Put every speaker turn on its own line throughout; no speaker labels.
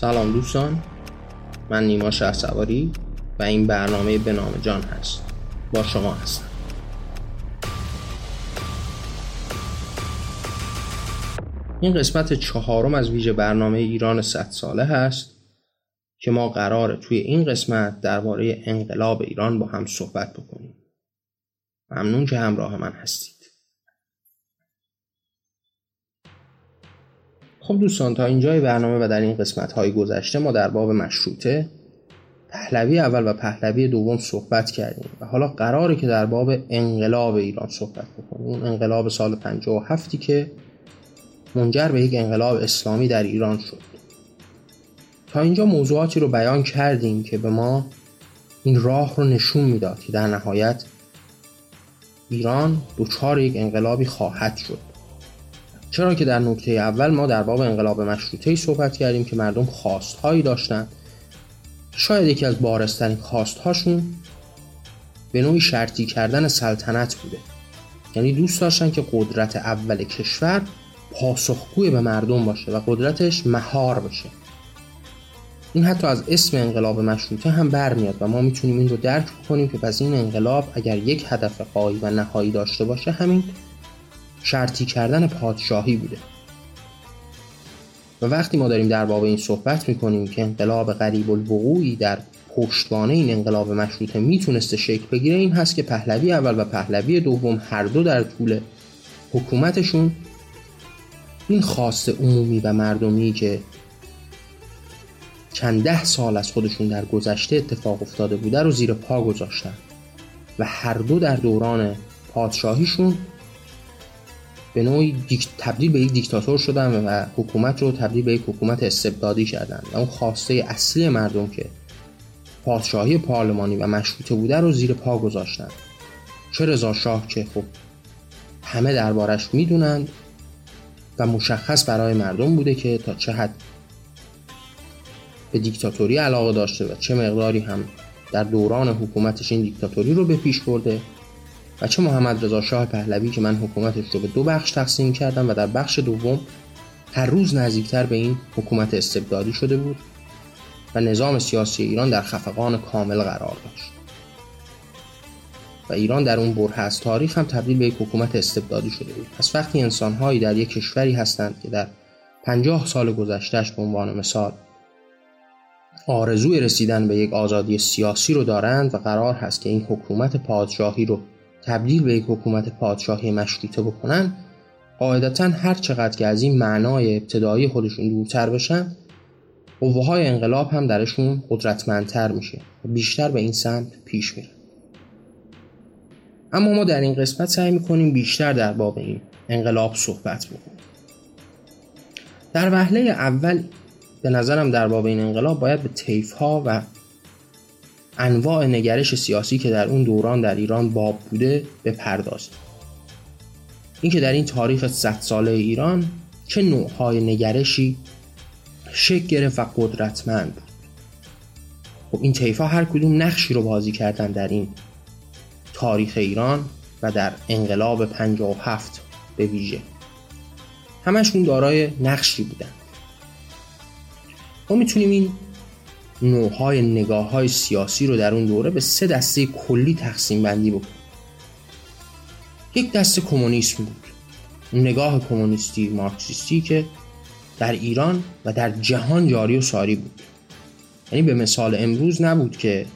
سلام دوستان. من نیما سواری و این برنامه به نام جان هست. با شما هستم. این قسمت چهارم از ویژه برنامه ایران 100 ساله هست که ما قراره توی این قسمت درباره انقلاب ایران با هم صحبت بکنیم. ممنون که همراه من هستید. خب دوستان تا اینجای برنامه و در این قسمت های گذشته ما در باب مشروطه پهلوی اول و پهلوی دوم صحبت کردیم و حالا قراره که در باب انقلاب ایران صحبت بکنیم. اون انقلاب سال 57 که منجر به یک انقلاب اسلامی در ایران شد. تا اینجا موضوعاتی رو بیان کردیم که به ما این راه رو نشون می‌داد که در نهایت ایران دچار یک انقلابی خواهد شد. چرا که در نکته اول ما در باب انقلاب مشروطه صحبت کردیم که مردم خواستهایی داشتند شاید یکی از بارسترین خواستهاشون به نوعی شرطی کردن سلطنت بوده. یعنی دوست داشتن که قدرت اول کشور پاسخگوی به مردم باشه و قدرتش مهار بشه. این حتی از اسم انقلاب مشروطه هم برمیاد و ما می‌تونیم این رو درک کنیم که پس این انقلاب اگر یک هدف قایی و نهایی داشته باشه همین شرطی کردن پادشاهی بوده. و وقتی ما داریم در باب این صحبت می‌کنیم که انقلاب غریب الوقوعی در پشتوانه این انقلاب مشروطه می‌تونسته شکل بگیره این هست که پهلوی اول و پهلوی دوم هر دو در طول حکومتشون این خاص عمومی و مردمی که چند ده سال از خودشون در گذشته اتفاق افتاده بوده رو زیر پا گذاشتن و هر دو در دوران پادشاهیشون به نوعی تبدیل به یک دیکتاتور شدن و حکومت رو تبدیل به یک حکومت استبدادی کردن. و اون خواسته اصلی مردم که پادشاهی پارلمانی و مشروطه بوده رو زیر پا گذاشتن. چه رضا شاه که خب همه دربارش می‌دونند و مشخص برای مردم بوده که تا چه حد به دیکتاتوری علاقه داشته و چه مقداری هم در دوران حکومتش این دیکتاتوری رو به پیش برده. و چه محمد رضا شاه پهلوی که من حکومتش رو به دو بخش تقسیم کردم و در بخش دوم هر روز نزدیکتر به این حکومت استبدادی شده بود و نظام سیاسی ایران در خفقان کامل قرار داشت. و ایران در اون بره از تاریخ هم تبدیل به یک حکومت استبدادی شده بود. پس وقتی انسانهایی در یک کشوری هستند که در پنجاه سال گذشتهش به عنوان مثال آرزوی رسیدن به یک آزادی سیاسی رو دارند و قرار هست که این حکومت پادشاهی رو تبدیل به یک حکومت پادشاهی مشروطه بکنن قاعدتا هر چقدر که از این معنای ابتدایی خودشون دورتر بشن قوه های انقلاب هم درشون قدرتمندتر میشه و بیشتر به این سمت پیش میره اما ما در این قسمت سعی می‌کنیم بیشتر در باب این انقلاب صحبت بکنیم. در وهله اول به نظرم در باب این انقلاب باید به طیف ها و انواع نگرش سیاسی که در اون دوران در ایران باب بوده بپردازیم اینکه در این تاریخ 100 ساله ایران چه نوعهای نگرشی شکل گرفت و قدرتمند بود. خب این طیفا هر کدوم نقشی رو بازی کردن در این تاریخ ایران و در انقلاب 57 به ویژه. همشون دارای نقشی بودن. ما می‌تونیم این نوعهای نگاه های سیاسی رو در اون دوره به سه دسته کلی تقسیم بندی بکنیم یک دسته کمونیسم بود. نگاه کمونیستی مارکسیستی که در ایران و در جهان جاری و ساری بود. یعنی به مثال امروز نبود که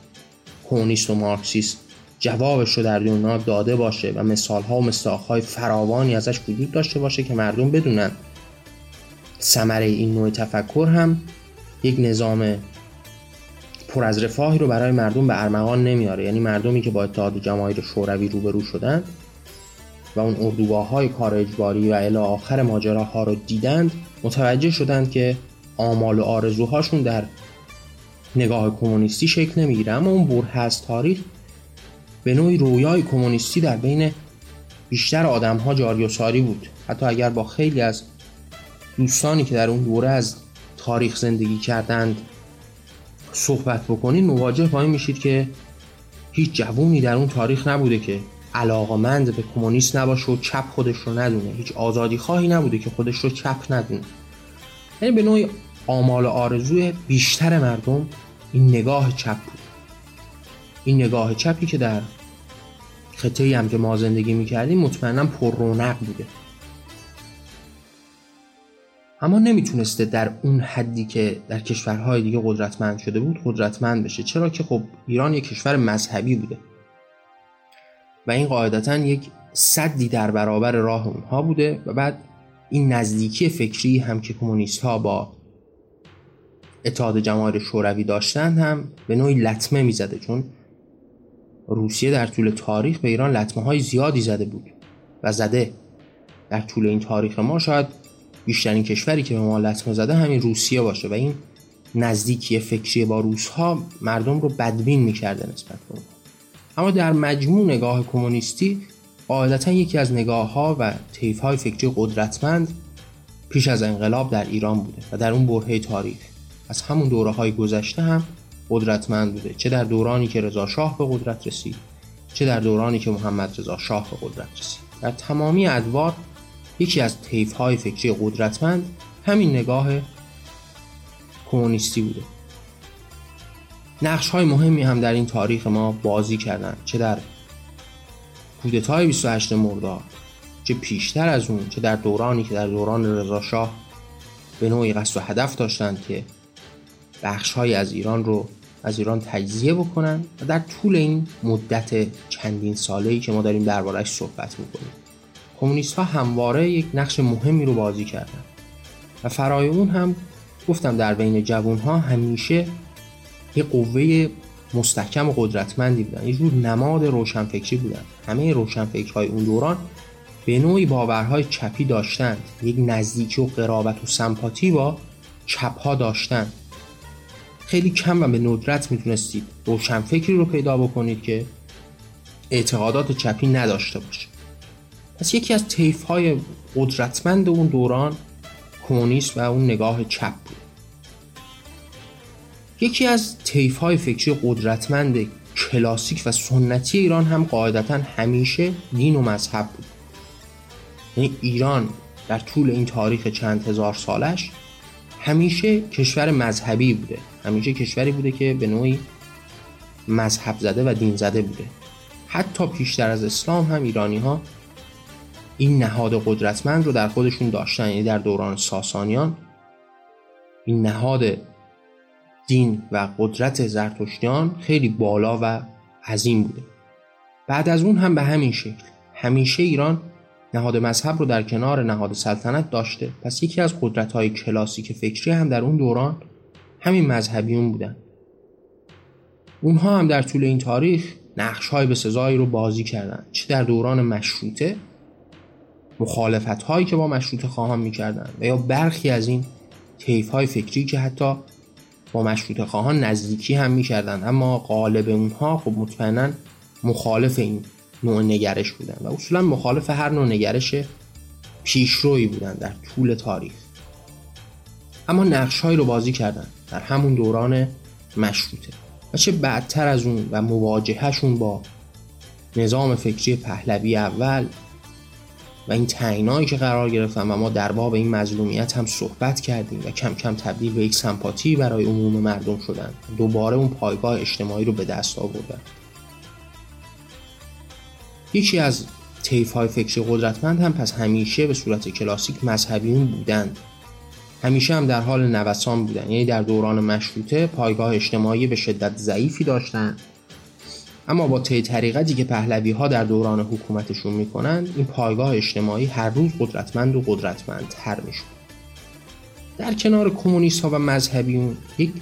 کمونیست و مارکسیست جوابش رو در دنیا داده باشه و مثال ها و مثال های فراوانی ازش وجود داشته باشه که مردم بدونن. ثمره این نوع تفکر هم یک نظام پر از رفاهی رو برای مردم به ارمغان نمیاره. یعنی مردمی که با اتحاد جماهیر شوروی روبرو شدند و اون اردوگاه های کار اجباری و الی آخر ماجراها رو دیدند متوجه شدند که آمال و آرزوهاشون در نگاه کمونیستی شکل نمی‌گیره. اما اون بره از تاریخ به نوعی رویای کمونیستی در بین بیشتر آدم ها جاری و ساری بود. حتی اگر با خیلی از دوستانی که در اون دوره از تاریخ زندگی کردند صحبت بکنید مواجه با این میشید که هیچ جوونی در اون تاریخ نبوده که علاقمند به کمونیست نباشه و چپ خودش رو ندونه. هیچ آزادی خواهی نبوده که خودش رو چپ ندونه. یعنی به نوعی آمال آرزوی بیشتر مردم این نگاه چپ بود. این نگاه چپی که در خطه هم که ما زندگی می‌کردیم مطمئنا پر رونق بوده. اما نمی‌تونسته در اون حدی که در کشورهای دیگه قدرتمند شده بود قدرتمند بشه. چرا که خب ایران یک کشور مذهبی بوده. و این قاعدتا یک صدی در برابر راه اونها بوده و بعد این نزدیکی فکری هم که کمونیست ها با اتحاد جماهیر شوروی داشتن هم به نوعی لطمه می‌زده. چون روسیه در طول تاریخ به ایران لطمه های زیادی زده بود و زده در طول این تاریخ ما. شاید بیشترین کشوری که به ما لطمه زده همین روسیه باشه و این نزدیکی فکری با روس ها مردم رو بدبین می‌کرده نسبت به اما در مجموع نگاه کمونیستی قاعدتا یکی از نگاه ها و طیف های فکری قدرتمند پیش از انقلاب در ایران بوده و در اون برهه تاریخ. از همون دوره های گذشته هم قدرتمند بوده. چه در دورانی که رضا شاه به قدرت رسید چه در دورانی که محمد رضا شاه به قدرت رسید. در تمامی ادوار یکی از طیف های فکری قدرتمند همین نگاه کمونیستی بوده. نقش های مهمی هم در این تاریخ ما بازی کردند چه در کودتای 28 مرداد چه پیشتر از اون چه در دورانی که در دوران رضا شاه به نوعی قصد و هدف داشتند که بخش های از ایران رو از ایران تجزیه بکنن و در طول این مدت چندین ساله ای که ما داریم دربارهش صحبت می‌کنیم. کمونیست ها همواره یک نقش مهمی رو بازی کردن. و فرای اون هم گفتم در بین جوان ها همیشه یه قوه مستحکم و قدرتمندی بودن. یه جور نماد روشنفکری بودن. همه روشنفکرهای اون دوران به نوعی باورهای چپی داشتند. یک نزدیکی و قرابت و سمپاتی با چپها داشتند خیلی کم و به ندرت می‌تونستید روشنفکری رو پیدا بکنید که اعتقادات چپی نداشته باشه. پس یکی از طیف های قدرتمند اون دوران کمونیست و اون نگاه چپ بود. یکی از طیف های فکری قدرتمند کلاسیک و سنتی ایران هم قاعدتا همیشه دین و مذهب بود. یعنی ایران در طول این تاریخ چند هزار سالش همیشه کشور مذهبی بوده. همیشه کشوری بوده که به نوعی مذهب زده و دین زده بوده. حتی پیشتر از اسلام هم ایرانی ها این نهاد قدرتمند رو در خودشون داشتن یعنی در دوران ساسانیان. این نهاد دین و قدرت زرتشتیان خیلی بالا و عظیم بوده. بعد از اون هم به همین شکل. همیشه ایران نهاد مذهب رو در کنار نهاد سلطنت داشته. پس یکی از قدرت های کلاسیک فکری هم در اون دوران همین مذهبیون بودن. اونها هم در طول این تاریخ نقش های به سزایی رو بازی کردن. چه در دوران مشروطه مخالفت هایی که با مشروطه خواهان می‌کردن و یا برخی از این طیف های فکری که حتی با مشروط خواهان نزدیکی هم می‌کردن. اما غالب اونها خب مطمئنا مخالف این نوع نگرش بودن و اصولا مخالف هر نوع نگرش پیشروی بودن در طول تاریخ. اما نقشهایی رو بازی کردن در همون دوران مشروطه و چه بعدتر از اون و مواجههشون با نظام فکری پهلوی اول و این تعینایی که قرار گرفتن و ما در باب این مظلومیت هم صحبت کردیم و کم کم تبدیل به یک سمپاتی برای عموم مردم شدن. دوباره اون پایگاه اجتماعی رو به دست آوردن. یکی از طیف های فکری قدرتمند هم پس همیشه به صورت کلاسیک مذهبیون بودند همیشه هم در حال نوسان بودن. یعنی در دوران مشروطه پایگاه اجتماعی به شدت ضعیفی داشتند اما با طی طریقتی که پهلوی ها در دوران حکومتشون می‌کنند این پایگاه اجتماعی هر روز قدرتمند و قدرتمندتر میشون در کنار کمونیست ها و مذهبیون یک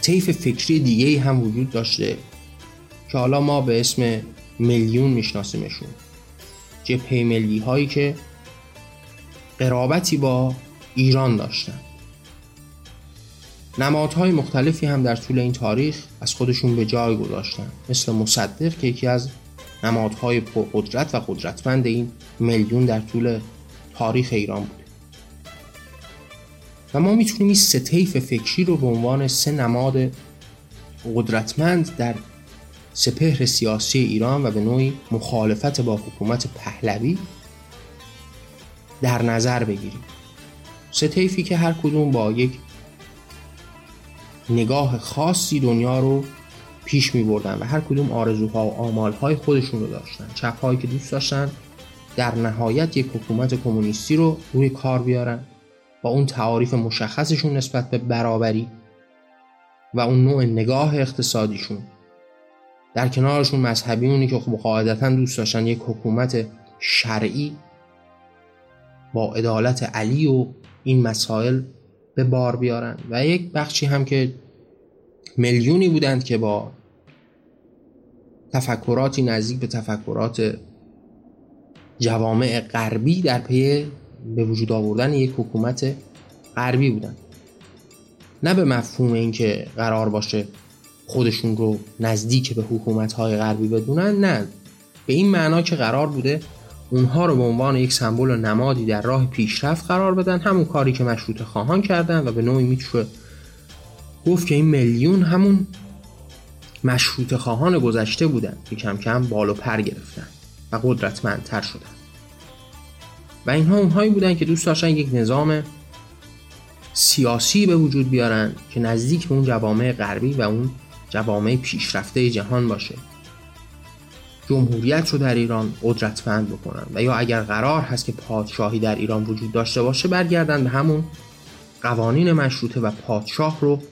طیف فکری دیگه هم وجود داشته که حالا ما به اسم میلیون میشناسیمشون. جبهه ملی هایی که قرابتی با ایران داشتن. نمادهای مختلفی هم در طول این تاریخ از خودشون به جای گذاشتن. مثل مصدق که یکی از نمادهای پرقدرت و قدرتمند این میلیون در طول تاریخ ایران بود. و ما می‌تونیم این سه طیف فکری رو به عنوان سه نماد قدرتمند در سپهر سیاسی ایران و به نوعی مخالفت با حکومت پهلوی در نظر بگیریم. سه طیفی که هر کدوم با یک نگاه خاصی دنیا رو پیش می بردن و هر کدوم آرزوها و آمالهای خودشون رو داشتن. چپهایی که دوست داشتن در نهایت یک حکومت کمونیستی رو روی کار بیارن با اون تعاریف مشخصشون نسبت به برابری و اون نوع نگاه اقتصادیشون. در کنارشون مذهبیونی که خب قاعدتا دوست داشتن یک حکومت شرعی با عدالت علی و این مسائل به بار بیارن. و یک بخشی هم که میلیونی بودند که با تفکراتی نزدیک به تفکرات جوامع غربی در پی به وجود آوردن یک حکومت غربی بودن نه به مفهوم اینکه قرار باشه خودشون رو نزدیک به حکومت های غربی بدونن نه. به این معنا که قرار بوده اونها رو به عنوان یک سمبل و نمادی در راه پیشرفت قرار بدن. همون کاری که مشروط خواهان کردن و به نوعی میشه گفت که این میلیون همون مشروط خواهان گذشته بودن که کم کم بال و پر گرفتن و قدرتمندتر شدن. و اینها اونهایی بودن که دوست داشتن یک نظام سیاسی به وجود بیارن که نزدیک به اون جوامع غربی و اون جوامع پیشرفته جهان باشه. جمهوریت رو در ایران قدرتمند بکنن. و یا اگر قرار هست که پادشاهی در ایران وجود داشته باشه برگردن به همون قوانین مشروطه و پادشاه رو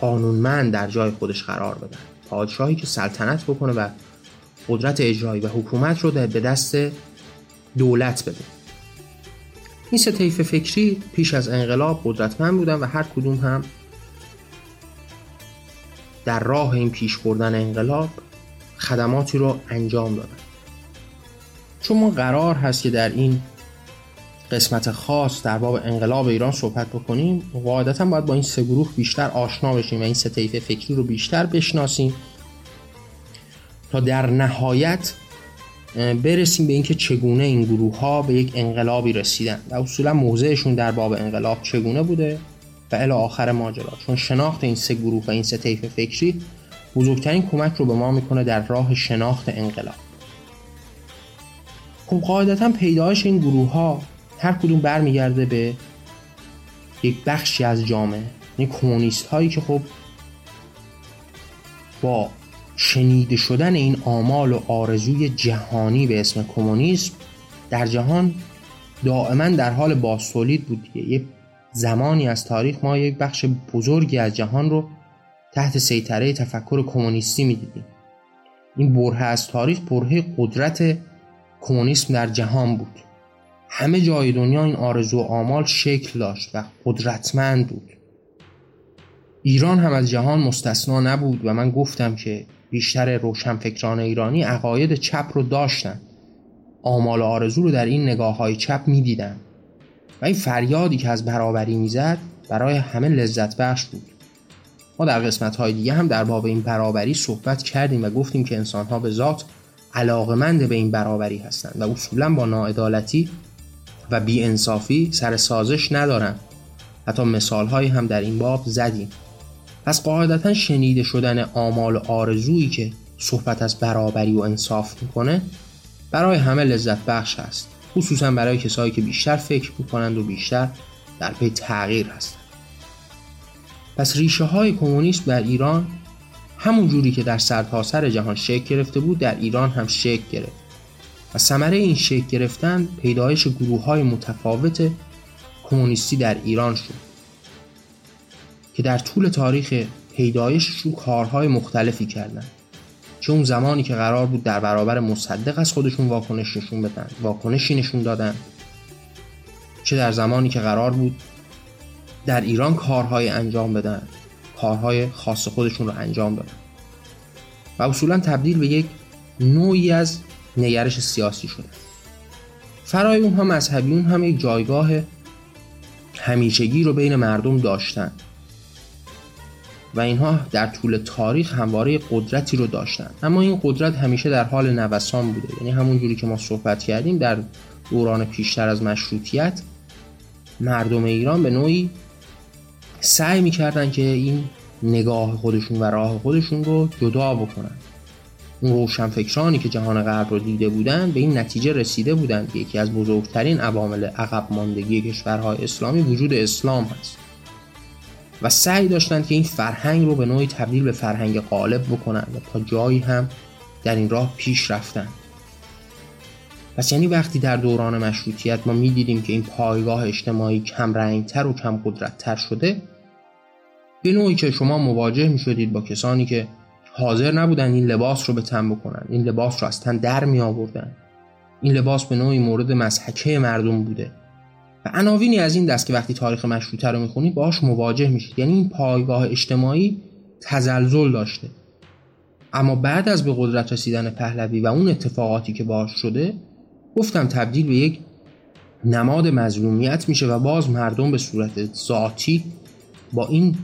قانونمند در جای خودش قرار بدن. پادشاهی که سلطنت بکنه و قدرت اجرایی و حکومت رو به دست دولت بده. این سه طیف فکری پیش از انقلاب قدرتمند بودن و هر کدوم هم در راه این پیش بردن انقلاب خدماتی رو انجام دادن. چون ما قرار هست که در این قسمت خاص در باب انقلاب ایران صحبت بکنیم قاعدتا باید با این سه گروه بیشتر آشنا بشیم و این سه طیف فکری رو بیشتر بشناسیم تا در نهایت برسیم به اینکه چگونه این گروه ها به یک انقلابی رسیدن و اصولا موضعشون در باب انقلاب چگونه بوده و الی آخر ماجرا. چون شناخت این سه گروه و این سه طیف فکری بزرگترین کمک رو به ما می‌کنه در راه شناخت انقلاب. خب قاعدتا پیدایش این گروه ها هر کدوم برمیگرده به یک بخشی از جامعه این کمونیست هایی که خب با شنیده شدن این آمال و آرزوی جهانی به اسم کمونیسم در جهان دائما در حال باستولید بود یه زمانی از تاریخ ما یک بخش بزرگی از جهان رو تحت سیطره تفکر کمونیستی می‌دیدیم. این بره از تاریخ بره قدرت کمونیسم در جهان بود. همه جای دنیا این آرزو و آمال شکل داشت و قدرتمند بود. ایران هم از جهان مستثنا نبود و من گفتم که بیشتر روشنفکران ایرانی عقاید چپ رو داشتن. آمال و آرزو رو در این نگاه های چپ می‌دیدن. و این فریادی که از برابری می‌زد برای همه لذت بخش بود. در قسمت های دیگه هم در باب این برابری صحبت کردیم و گفتیم که انسان ها به ذات علاقمند به این برابری هستند و اصولا با ناعدالتی و انصافی سر سازش ندارن. حتی مثال هایی هم در این باب زدیم. پس قاعدتا شنیده شدن آمال و آرزویی که صحبت از برابری و انصاف می‌کنه برای همه لذت بخش است خصوصا برای کسایی که بیشتر فکر می‌کنند و بیشتر در پی تغییر هستند. پس ریشه های کمونیسم در ایران همون جوری که در سرتاسر جهان شکل گرفته بود در ایران هم شکل گرفت. و ثمره این شکل گرفتن پیدایش گروه های متفاوت کمونیستی در ایران شد که در طول تاریخ پیدایششون کارهای مختلفی کردن چه اون زمانی که قرار بود در برابر مصدق از خودشون واکنش نشون بدن واکنشی نشون دادن چه در زمانی که قرار بود در ایران کارهای انجام بدن کارهای خاص خودشون رو انجام دادن و اصولا تبدیل به یک نوعی از نگرش سیاسی شده. فرای اونها مذهبیون هم یک جایگاه همیشگی رو بین مردم داشتن. و اینها در طول تاریخ همواره قدرتی رو داشتن. اما این قدرت همیشه در حال نوسان بوده. یعنی همون جوری که ما صحبت کردیم در دوران پیشتر از مشروطیت مردم ایران به نوعی سعی می‌کردن که این نگاه خودشون و راه خودشون رو جدا بکنن. اون روشنفکرانی که جهان غرب رو دیده بودن به این نتیجه رسیده بودند که یکی از بزرگترین عوامل عقب ماندگی کشورهای اسلامی وجود اسلام هست. و سعی داشتند که این فرهنگ رو به نوعی تبدیل به فرهنگ غالب بکنن و تا جایی هم در این راه پیش رفتن. پس یعنی وقتی در دوران مشروطیت ما می‌دیدیم که این پایگاه اجتماعی کم رنگتر و کم قدرتتر شده به نوعی که شما مواجه می شدید با کسانی که حاضر نبودن این لباس رو به تن بکنن این لباس رو از تن در می آوردن این لباس به نوعی مورد مسحکه مردم بوده. و عناوینی از این دست که وقتی تاریخ مشروطه رو می‌خونید باهاش مواجه میشید. یعنی این پایگاه اجتماعی تزلزل داشته. اما بعد از به قدرت رسیدن پهلوی و اون اتفاقاتی که باش شده گفتم تبدیل به یک نماد مظلومیت میشه و باز مردم به صورت ذاتی با این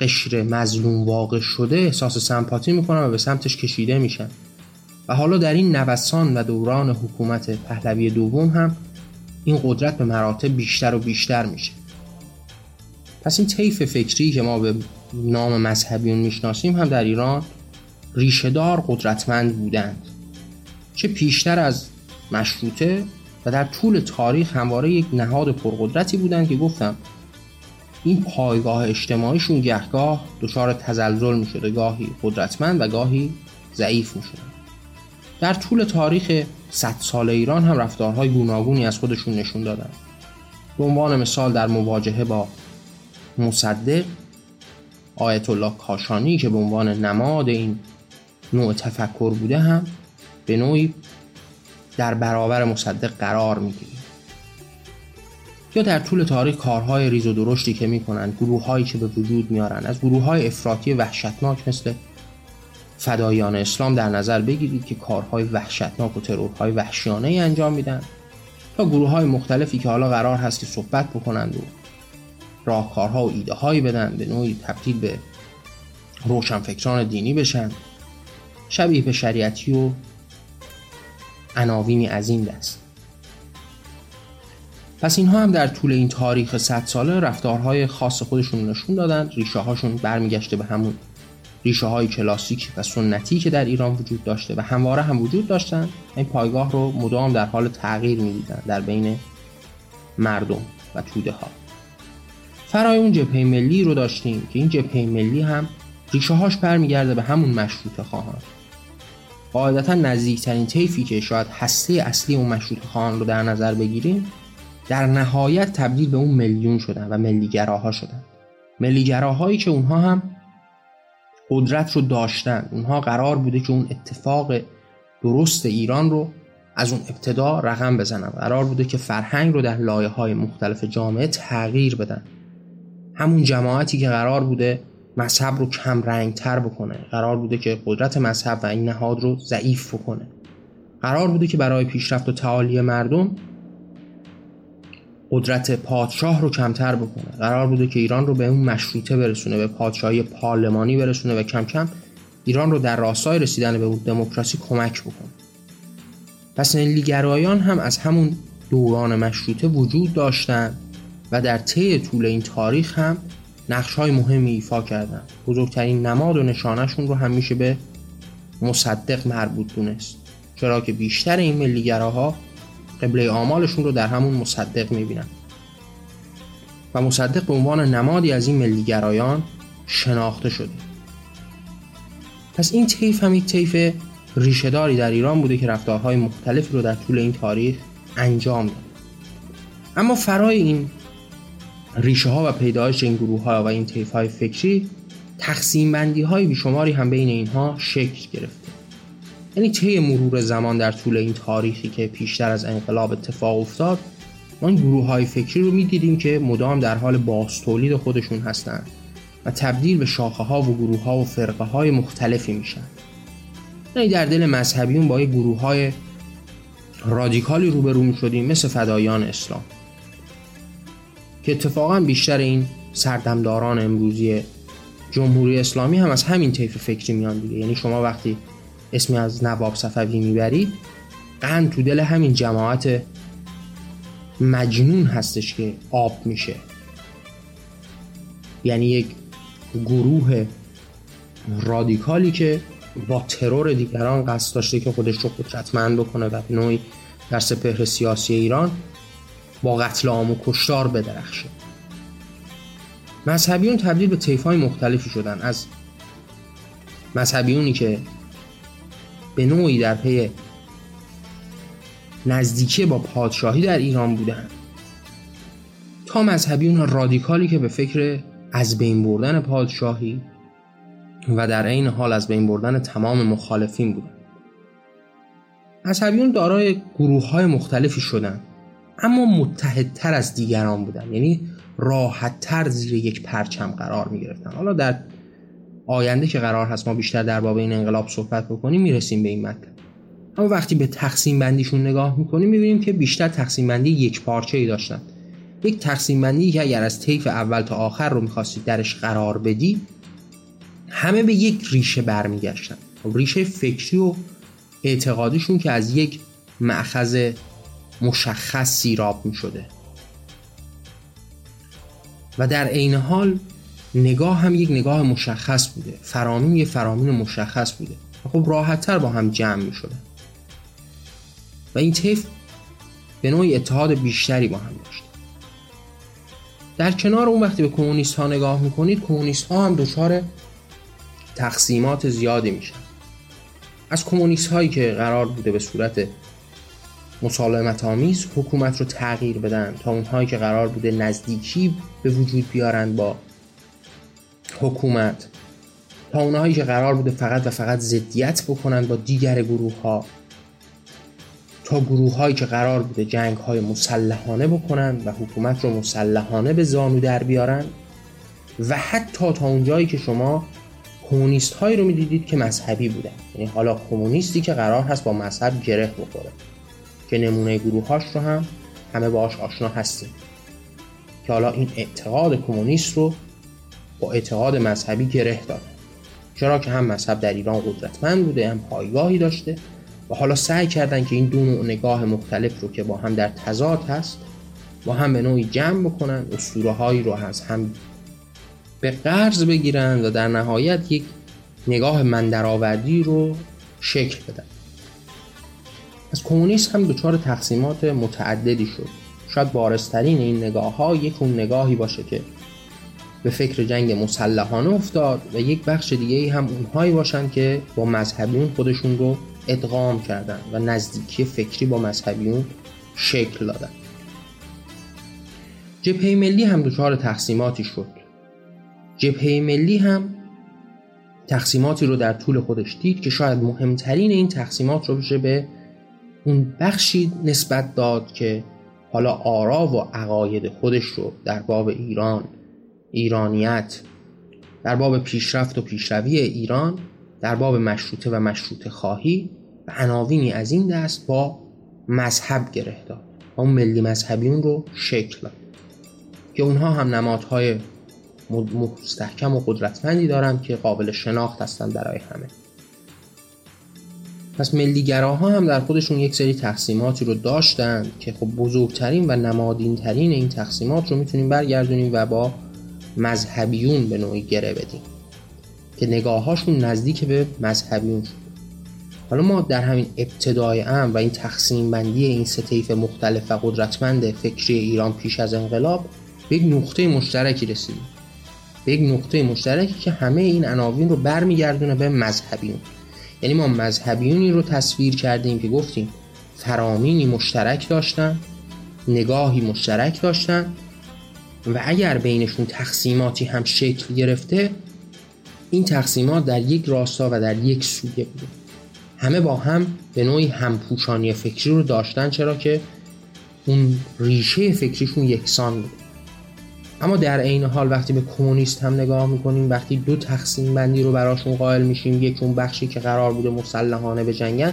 قشر مظلوم واقع شده احساس سمپاتی می‌کنن و به سمتش کشیده میشن. و حالا در این نوسان و دوران حکومت پهلوی دوم هم این قدرت به مراتب بیشتر و بیشتر میشه. پس این طیف فکری که ما به نام مذهبیون می‌شناسیم هم در ایران ریشهدار قدرتمند بودند. چه پیشتر از مشروطه و در طول تاریخ همواره یک نهاد پرقدرتی بودند که گفتم این پایگاه اجتماعیشون گهگاه دچار تزلزل می شده گاهی قدرتمند و گاهی ضعیف می شده. در طول تاریخ 100 سال ایران هم رفتارهای گوناگونی از خودشون نشون دادن به عنوان مثال در مواجهه با مصدق آیت الله کاشانی که به عنوان نماد این نوع تفکر بوده هم به نوعی در برابر مصدق قرار می‌گیره یا در طول تاریخ کارهای ریز و درشتی که می‌کنن گروه هایی که به وجود میارن از گروه های افراطی وحشتناک مثل فدایان اسلام در نظر بگیرید که کارهای وحشتناک و ترورهای وحشیانه ای انجام میدن تا گروه های مختلفی که حالا قرار هست که صحبت بکنند و راهکارها و ایده هایی بدن به نوعی تبدیل به روشنفکران دینی بشن شبیه به شریعتی و عناوینی از این دست پس اینها هم در طول این تاریخ 100 ساله رفتارهای خاص خودشون نشون دادن ریشه هاشون برمیگشته به همون. ریشه های کلاسیک و سنتی که در ایران وجود داشته و همواره هم وجود داشتن این پایگاه رو مدام در حال تغییر می‌دیدن در بین مردم و توده ها فرای اون جبهه ملی رو داشتیم که این جبهه ملی هم ریشه هاش برمیگرده به همون مشروط خواهان. قاعدتا نزدیکترین طیفی که شاید هسته اصلی اون مشروط خواهان رو در نظر بگیریم در نهایت تبدیل به اون میلیون شدن و ملیگراها شدن. ملیگراهایی که اونها هم قدرت رو داشتن. اونها قرار بوده که اون اتفاق درست ایران رو از اون ابتدا رقم بزنن. قرار بوده که فرهنگ رو در لایه های مختلف جامعه تغییر بدن. همون جماعتی که قرار بوده مذهب رو کم رنگ تر بکنه. قرار بوده که قدرت مذهب و این نهاد رو ضعیف بکنه. قرار بوده که برای پیشرفت و تعالی مردم قدرت پادشاه رو کمتر بکنه. قرار بوده که ایران رو به اون مشروطه برسونه به پادشاهی پارلمانی برسونه و کم کم ایران رو در راستای رسیدن به اون دموکراسی کمک بکنه. پس ملیگرایان هم از همون دوران مشروطه وجود داشتن و در طی طول این تاریخ هم نقش های مهمی ایفا کردن. بزرگترین نماد و نشانشون رو هم میشه به مصدق مربوط دونست. چرا که بیشتر این ملیگراها قبله آمالشون رو در همون مصدق می‌بینن. و مصدق به عنوان نمادی از این ملیگرایان شناخته شده. پس این طیف هم یک طیف ریشهداری در ایران بوده که رفتارهای مختلفی رو در طول این تاریخ انجام داد. اما فرای این ریشه ها و پیدایش این گروه ها و این طیف های فکری تقسیم بندی های بیشماری هم بین اینها شکل گرفته یعنی طی مرور زمان در طول این تاریخی که پیشتر از انقلاب اتفاق افتاد ما این گروه های فکری رو می‌دیدیم که مدام در حال باستولید خودشون هستند و تبدیل به شاخه ها و گروه ها و فرقه های مختلفی میشن. یعنی در دل مذهبیون با یک گروه های رادیکالی روبرو می شدیم مثل فدایان اسلام. که اتفاقا بیشتر این سردمداران امروزی جمهوری اسلامی هم از همین طیف فکری میان دیگه. یعنی شما وقتی اسمی از نواب صفوی می‌برید قند تو دل همین جماعت مجنون هستش که آب میشه. یعنی یک گروه رادیکالی که با ترور دیگران قصد داشته که خودش رو قدرتمند بکنه و نوعی در سپهر سیاسی ایران با قتل عام و کشتار بدرخشه. مذهبیون تبدیل به طیف های مختلفی شدن. از مذهبیونی که به نوعی در پی نزدیکی با پادشاهی در ایران بودن. تا مذهبیون رادیکالی که به فکر از بین بردن پادشاهی و در عین حال از بین بردن تمام مخالفین بودن. مذهبیون دارای گروه های مختلفی شدن اما متحدتر از دیگران بودن. یعنی راحتتر زیر یک پرچم قرار می گرفتن حالا در آینده که قرار هست ما بیشتر در باب این انقلاب صحبت بکنیم می‌رسیم به این مطلب اما وقتی به تقسیم بندیشون نگاه می‌کنیم می‌بینیم که بیشتر تقسیم بندی یک پارچه ای داشتن. یک تقسیم بندی که اگر از طیف اول تا آخر رو می‌خواستید درش قرار بدی همه به یک ریشه برمیگشتن. خب ریشه فکری و اعتقادیشون که از یک معخذ مشخص سیراب می شده و در عین حال نگاه هم یک نگاه مشخص بوده. فرامین یک فرامین مشخص بوده. خب راحتتر با هم جمع می شده و این طیف به نوعی اتحاد بیشتری با هم داشته در کنار اون وقتی به کمونیست ها نگاه می‌کنید کمونیست ها هم دچار تقسیمات زیادی میشن. از کمونیست هایی که قرار بوده به صورت مسالمت آمیز حکومت رو تغییر بدن تا اونهایی که قرار بوده نزدیکی به وجود بیارن با حکومت. تا اونهایی که قرار بوده فقط و فقط ضدیت بکنن با دیگر گروه ها تا گروه هایی که قرار بوده جنگ های مسلحانه بکنن و حکومت رو مسلحانه به زانو در بیارن. و حتی تا اونجایی که شما کمونیست هایی رو می‌دیدید که مذهبی بودن. یعنی حالا کمونیستی که قرار هست با مذهب گره بخوره. که نمونه گروه هاش رو هم همه باش آشنا هستیم. که حالا این اعتقاد کمونیست رو با اعتقاد مذهبی گره داد. چرا که هم مذهب در ایران قدرتمند بوده هم پایگاهی داشته و حالا سعی کردن که این دو نوع نگاه مختلف رو که با هم در تضاد هست با هم به نوعی جمع بکنن اسطوره هایی رو از هم به قرض بگیرن و در نهایت یک نگاه مندرآوردی رو شکل بدن. از کمونیست هم دچار تقسیمات متعددی شد. شاید بارسترین این نگاه ها یک اون نگاهی باشه که به فکر جنگ مسلحانه افتاد و یک بخش دیگه هم اونهایی باشن که با مذهبیون خودشون رو ادغام کردن و نزدیکی فکری با مذهبیون شکل دادن. جبهه ملی هم دچار تقسیماتی شد. جبهه ملی هم تقسیماتی رو در طول خودش دید که شاید مهمترین این تقسیمات رو بشه به اون بخشی نسبت داد که حالا آرا و عقاید خودش رو در باب ایران ایرانیت. در باب پیشرفت و پیشروی ایران در باب مشروطه و مشروطه خواهی و عناوینی از این دست با مذهب گره داد و اون ملی مذهبیون رو شکل داد که اونها هم نمادهای مستحکم و قدرتمندی دارن که قابل شناخت هستن برای همه. پس ملیگراها هم در خودشون یک سری تقسیماتی رو داشتند که خب بزرگترین و نمادین ترین این تقسیمات رو می‌تونیم برگردونیم و با مذهبیون به نوعی گره بدیم. که نگاهاشون نزدیک به مذهبیون شد. حالا ما در همین ابتدای ام و این تقسیم بندی این سه مختلف و قدرتمند فکری ایران پیش از انقلاب به یک نقطه مشترکی رسیدیم. به یک نقطه مشترکی که همه این عناوین رو برمیگردونه به مذهبیون. یعنی ما مذهبیونی رو تصویر کردیم که گفتیم فرامینی مشترک داشتن نگاهی مشترک داشتن و اگر بینشون تقسیماتی هم شکل گرفته این تقسیمات در یک راستا و در یک سویه بوده. همه با هم به نوعی همپوشانی فکری رو داشتن چرا که اون ریشه فکریشون یکسان بود اما در عین حال وقتی به کمونیست هم نگاه می‌کنیم وقتی دو تقسیم بندی رو براشون قائل میشیم یک اون بخشی که قرار بوده مسلحانه به جنگن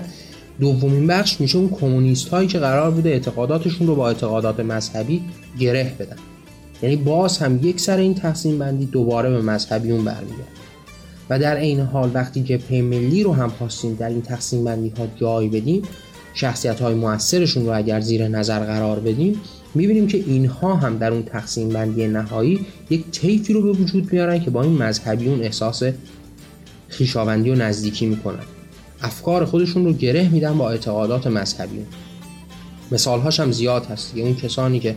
دومین بخش میشه اون کمونیست هایی که قرار بوده اعتقاداتشون رو با اعتقادات مذهبی گره بدن. یعنی باز هم یک سر این تقسیم بندی دوباره به مذهبیون برمیگرده. و در عین حال وقتی جبهه ملی رو هم خواستیم در این تقسیم بندی ها جای بدیم شخصیت های موثرشون رو اگر زیر نظر قرار بدیم می‌بینیم که اینها هم در اون تقسیم بندی نهایی یک طیفی رو به وجود میارن که با این مذهبیون احساس خیشاوندی و نزدیکی می‌کنن. افکار خودشون رو گره میدن با اعتقادات مذهبیون مثالهاش هم زیاد هست یه اون کسانی که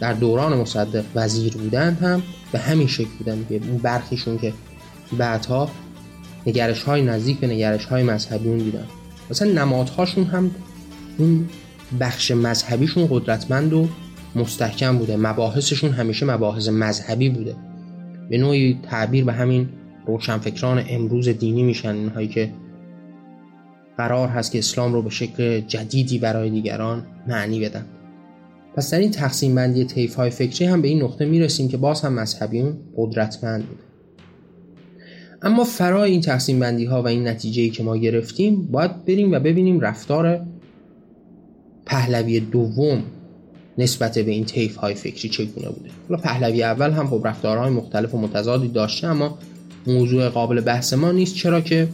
در دوران مصدق وزیر بودن هم به همین شکل بودن که اون برخیشون که بعدها نگرش های نزدیک به نگرش های مذهبیون دیدن مثلا نمادهاشون هم اون بخش مذهبیشون قدرتمند و مستحکم بوده. مباحثشون همیشه مباحث مذهبی بوده. به نوعی تعبیر به همین روشنفکران امروز دینی میشن اینهایی که قرار هست که اسلام رو به شکل جدیدی برای دیگران معنی بدن. پس در این تقسیم بندی طیف های فکری هم به این نقطه می‌رسیم که باز هم مذهبیون قدرتمند بود. اما فرای این تقسیم بندی ها و این نتیجه که ما گرفتیم باید بریم و ببینیم رفتار پهلوی دوم نسبت به این طیف های فکری چگونه بوده. حالا پهلوی اول هم خب رفتارهای مختلف و متضادی داشته اما موضوع قابل بحث ما نیست. چرا که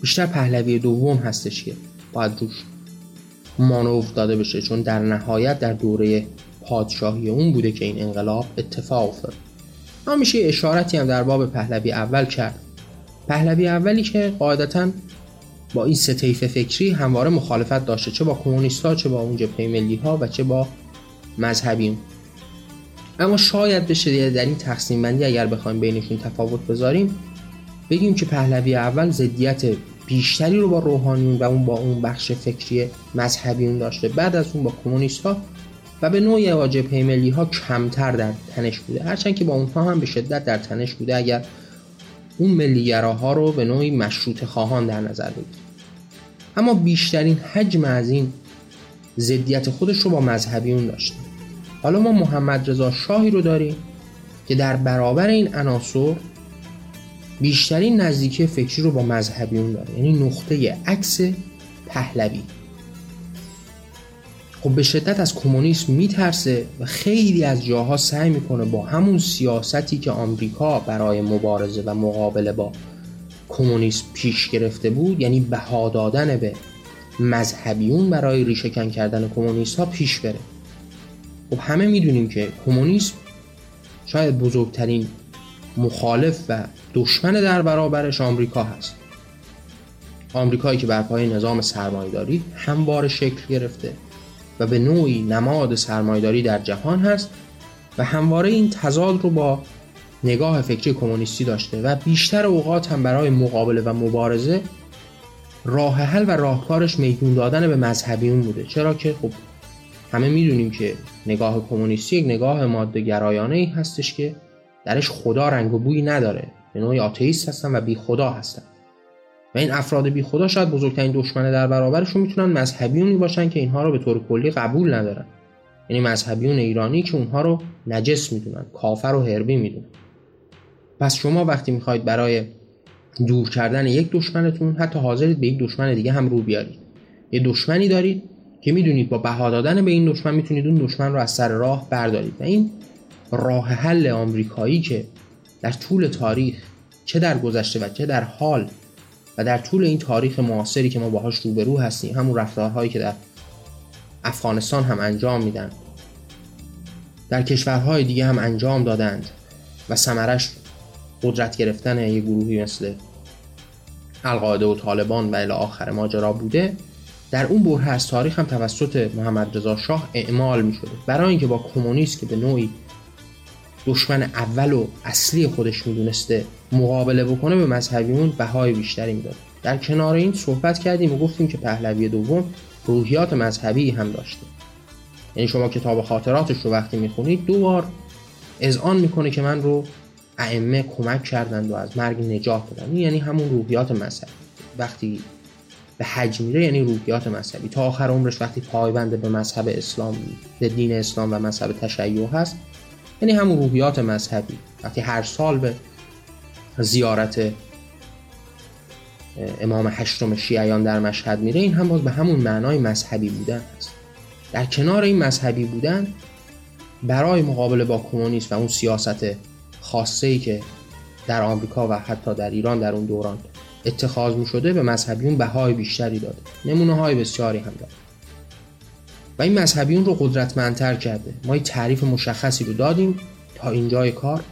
بیشتر پهلوی دوم هستش که باید روش مانور داده بشه چون در نهایت در دوره پادشاهی اون بوده که این انقلاب اتفاق افتاد. اما میشه اشارتی هم در باب پهلوی اول کرد. پهلوی اولی که قاعدتا با این سه طیف فکری همواره مخالفت داشته چه با کمونیست ها چه با اون جبهه ملی ها و چه با مذهبی اما شاید بشه در این تقسیم بندی اگر بخوایم بینشون تفاوت بذاریم بگیم که پهلوی اول ضدیت بیشتری رو با روحانیون و اون با اون بخش فکری مذهبیون داشته. بعد از اون با کمونیست ها و به نوعی با جبهه ملی ها کمتر در تنش بوده. هرچند که با اونها هم به شدت در تنش بوده اگر اون ملیگراها رو به نوعی مشروط خواهان در نظر بگیریم. اما بیشترین حجم از این ضدیت خودش رو با مذهبیون داشته حالا ما محمد رضا شاهی رو داریم که در برابر این عناصر بیشترین نزدیکی فکری رو با مذهبیون داره. یعنی نقطه عکس پهلوی. خب به شدت از کمونیسم میترسه و خیلی از جاها سعی می‌کنه با همون سیاستی که آمریکا برای مبارزه و مقابله با کمونیسم پیش گرفته بود یعنی بها دادن به مذهبیون برای ریشهکن کردن کمونیست ها پیش بره. خب همه می‌دونیم که کمونیسم شاید بزرگترین مخالف و دشمن در برابرش آمریکا هست. آمریکایی که بر پای نظام سرمایداری همواره شکل گرفته و به نوعی نماد سرمایداری در جهان هست و همواره این تضاد رو با نگاه فکری کمونیستی داشته و بیشتر اوقات هم برای مقابله و مبارزه راه حل و راهکارش میدون دادن به مذهبیون بوده. چرا که خب همه می‌دونیم که نگاه کمونیستی یک نگاه ماده گرایانه ای هستش که درش خدا رنگ و بویی نداره. به نوعی آتئیست هستن و بی خدا هستن. و این افراد بی خدا شاید بزرگترین دشمن در برابرشون می‌تونن مذهبیونی باشن که اینها رو به طور کلی قبول ندارن. یعنی مذهبیون ایرانی که اونها رو نجس می‌دونن کافر و حربی می‌دونن. پس شما وقتی می‌خواید برای دور کردن یک دشمنتون حتی حاضرید به یک دشمن دیگه هم رو بیارید. یه دشمنی دارید که می‌دونید با بها دادن به این دشمن می‌تونید اون دشمن رو از سر راه بردارید. و این راه حل آمریکایی که در طول تاریخ چه در گذشته و چه در حال و در طول این تاریخ معاصری که ما باهاش روبرو هستیم همون رفتارهایی که در افغانستان هم انجام میدن در کشورهای دیگه هم انجام دادند و سمرش قدرت گرفتن یه گروهی مثل القاعده و طالبان و الی آخر ماجرا بوده در اون بره از تاریخ هم توسط محمد رضا شاه اعمال می شده برای اینکه با کمونیست که به نوعی دشمن اول و اصلی خودش می‌دونسته مقابله بکنه به مذهبیون بهای بیشتری می‌داد. در کنار این صحبت کردیم و گفتیم که پهلوی دوم روحیات مذهبی هم داشته. یعنی شما کتاب خاطراتش رو وقتی می‌خونید دو بار اذعان می‌کنه که من رو ائمه کمک کردند و از مرگ نجات دادن یعنی همون روحیات مذهبی. وقتی به حج میره یعنی روحیات مذهبی. تا آخر عمرش وقتی پایبند به مذهب اسلام به دین اسلام و مذهب تشیع هست یعنی همون روحیات مذهبی. وقتی هر سال به زیارت امام هشتم شیعیان در مشهد میره این هم باز به همون معنای مذهبی بودن هست در کنار این مذهبی بودن برای مقابله با کمونیسم و اون سیاست خاصه ای که در آمریکا و حتی در ایران در اون دوران اتخاذ می شده به مذهبیون بهای بیشتری داده. نمونه های بسیاری هم داده. و این مذهبیون رو قدرتمندتر کرده. ما یه تعریف مشخصی رو دادیم تا اینجای کار.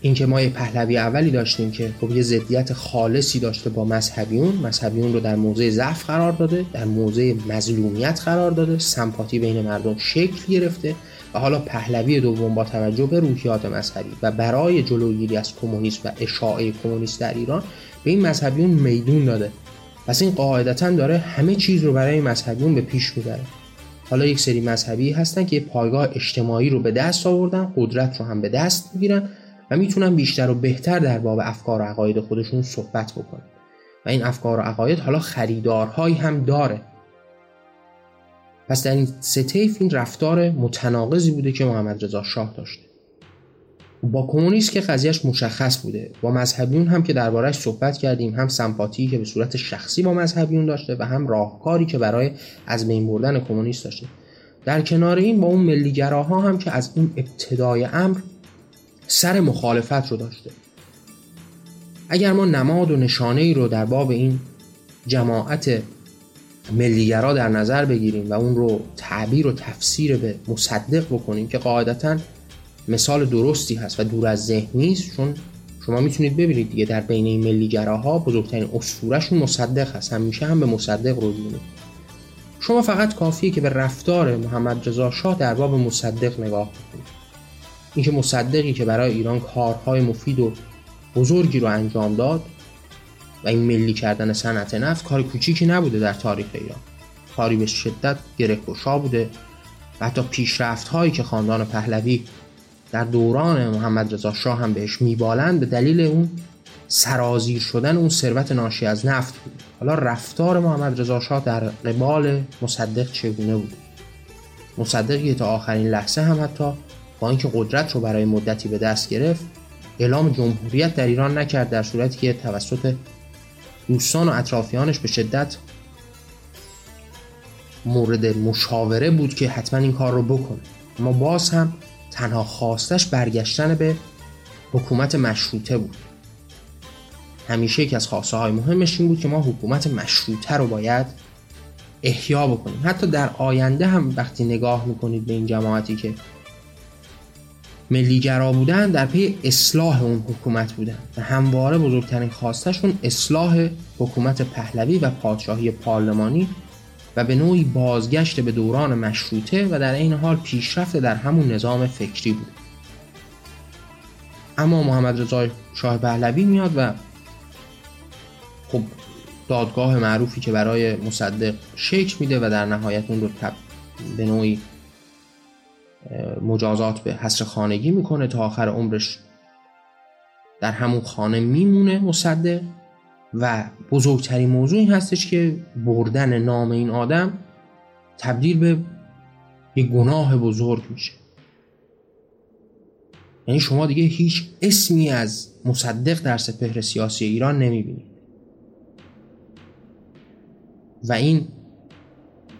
اینکه ما یه پهلوی اولی داشتیم که خب یه ضدیت خالصی داشته با مذهبیون. مذهبیون رو در موضع ضعف قرار داده در موضع مظلومیت قرار داده سمپاتی بین مردم شکل گرفته و حالا پهلوی دوم با توجه به روحیات مذهبی و برای جلوگیری از کمونیسم و اشاعه کمونیست در ایران به این مذهبیون میدون داده. پس این قاعدتا داره همه چیز رو برای مذهبیون به پیش می‌بره. حالا یک سری مذهبی هستن که پایگاه اجتماعی رو به دست آوردن قدرت رو هم به دست می‌گیرن و می‌تونن بیشتر و بهتر در باب افکار و عقاید خودشون صحبت بکنن. و این افکار و عقاید حالا خریدارهایی هم داره. پس در این سه این رفتار متناقضی بوده که محمد رضا شاه داشته. با کمونیست که قضیهش مشخص بوده. با مذهبیون هم که دربارهش صحبت کردیم هم سمپاتی که به صورت شخصی با مذهبیون داشته و هم راهکاری که برای از بین بردن کمونیست داشته. در کنار این با اون ملیگراها هم که از اون ابتدای امر سر مخالفت رو داشته. اگر ما نماد و نشانه ای رو در باب این جماعت ملیگرا در نظر بگیریم و اون رو تعبیر و تفسیر به مصدق بکنیم که قاعدتا مثال درستی هست و دور از ذهن نیست چون شما می‌تونید ببینید دیگه در بین این ملیگراها بزرگترین اسطورهشون مصدق هست. همیشه هم به مصدق رو بینید شما فقط کافیه که به رفتار محمد رضا شاه در باب مصدق نگاه کنید اینکه مصدقی که برای ایران کارهای مفید و بزرگی رو انجام داد و این ملی کردن صنعت نفت کار کوچیکی نبوده در تاریخ ایران. کاری به شدت گره بوده و حتی پیشرفت هایی که خاندان پهلوی در دوران محمد رضا شاه هم بهش میبالند به دلیل اون سرازیر شدن اون ثروت ناشی از نفت بود. حالا رفتار محمد رضا شاه در قبال مصدق چگونه بود؟ مصدقی تا آخرین لحظه هم حتی با اینکه قدرت رو برای مدتی به دست گرفت اعلام جمهوریت در ایران نکرد در صورتی که توسط دوستان و اطرافیانش به شدت مورد مشاوره بود که حتما این کار رو بکنه. اما باز هم تنها خواستش برگشتن به حکومت مشروطه بود. همیشه یکی از خواسته های مهمش این بود که ما حکومت مشروطه رو باید احیا بکنیم. حتی در آینده هم وقتی نگاه می‌کنید به این جماعتی که ملیگرا بودن در پی اصلاح اون حکومت بودن و همواره بزرگترین خواستشون اصلاح حکومت پهلوی و پادشاهی پارلمانی و به نوعی بازگشت به دوران مشروطه و در این حال پیشرفت در همون نظام فکری بود. اما محمد رضا شاه پهلوی میاد و خب دادگاه معروفی که برای مصدق شکل میده و در نهایت اون رو تب به نوعی مجازات به حصر خانگی می‌کنه تا آخر عمرش در همون خانه میمونه مصدق. و بزرگترین موضوع این هستش که بردن نام این آدم تبدیل به یک گناه بزرگ میشه. یعنی شما دیگه هیچ اسمی از مصدق در سپهر سیاسی ایران نمی‌بینید. و این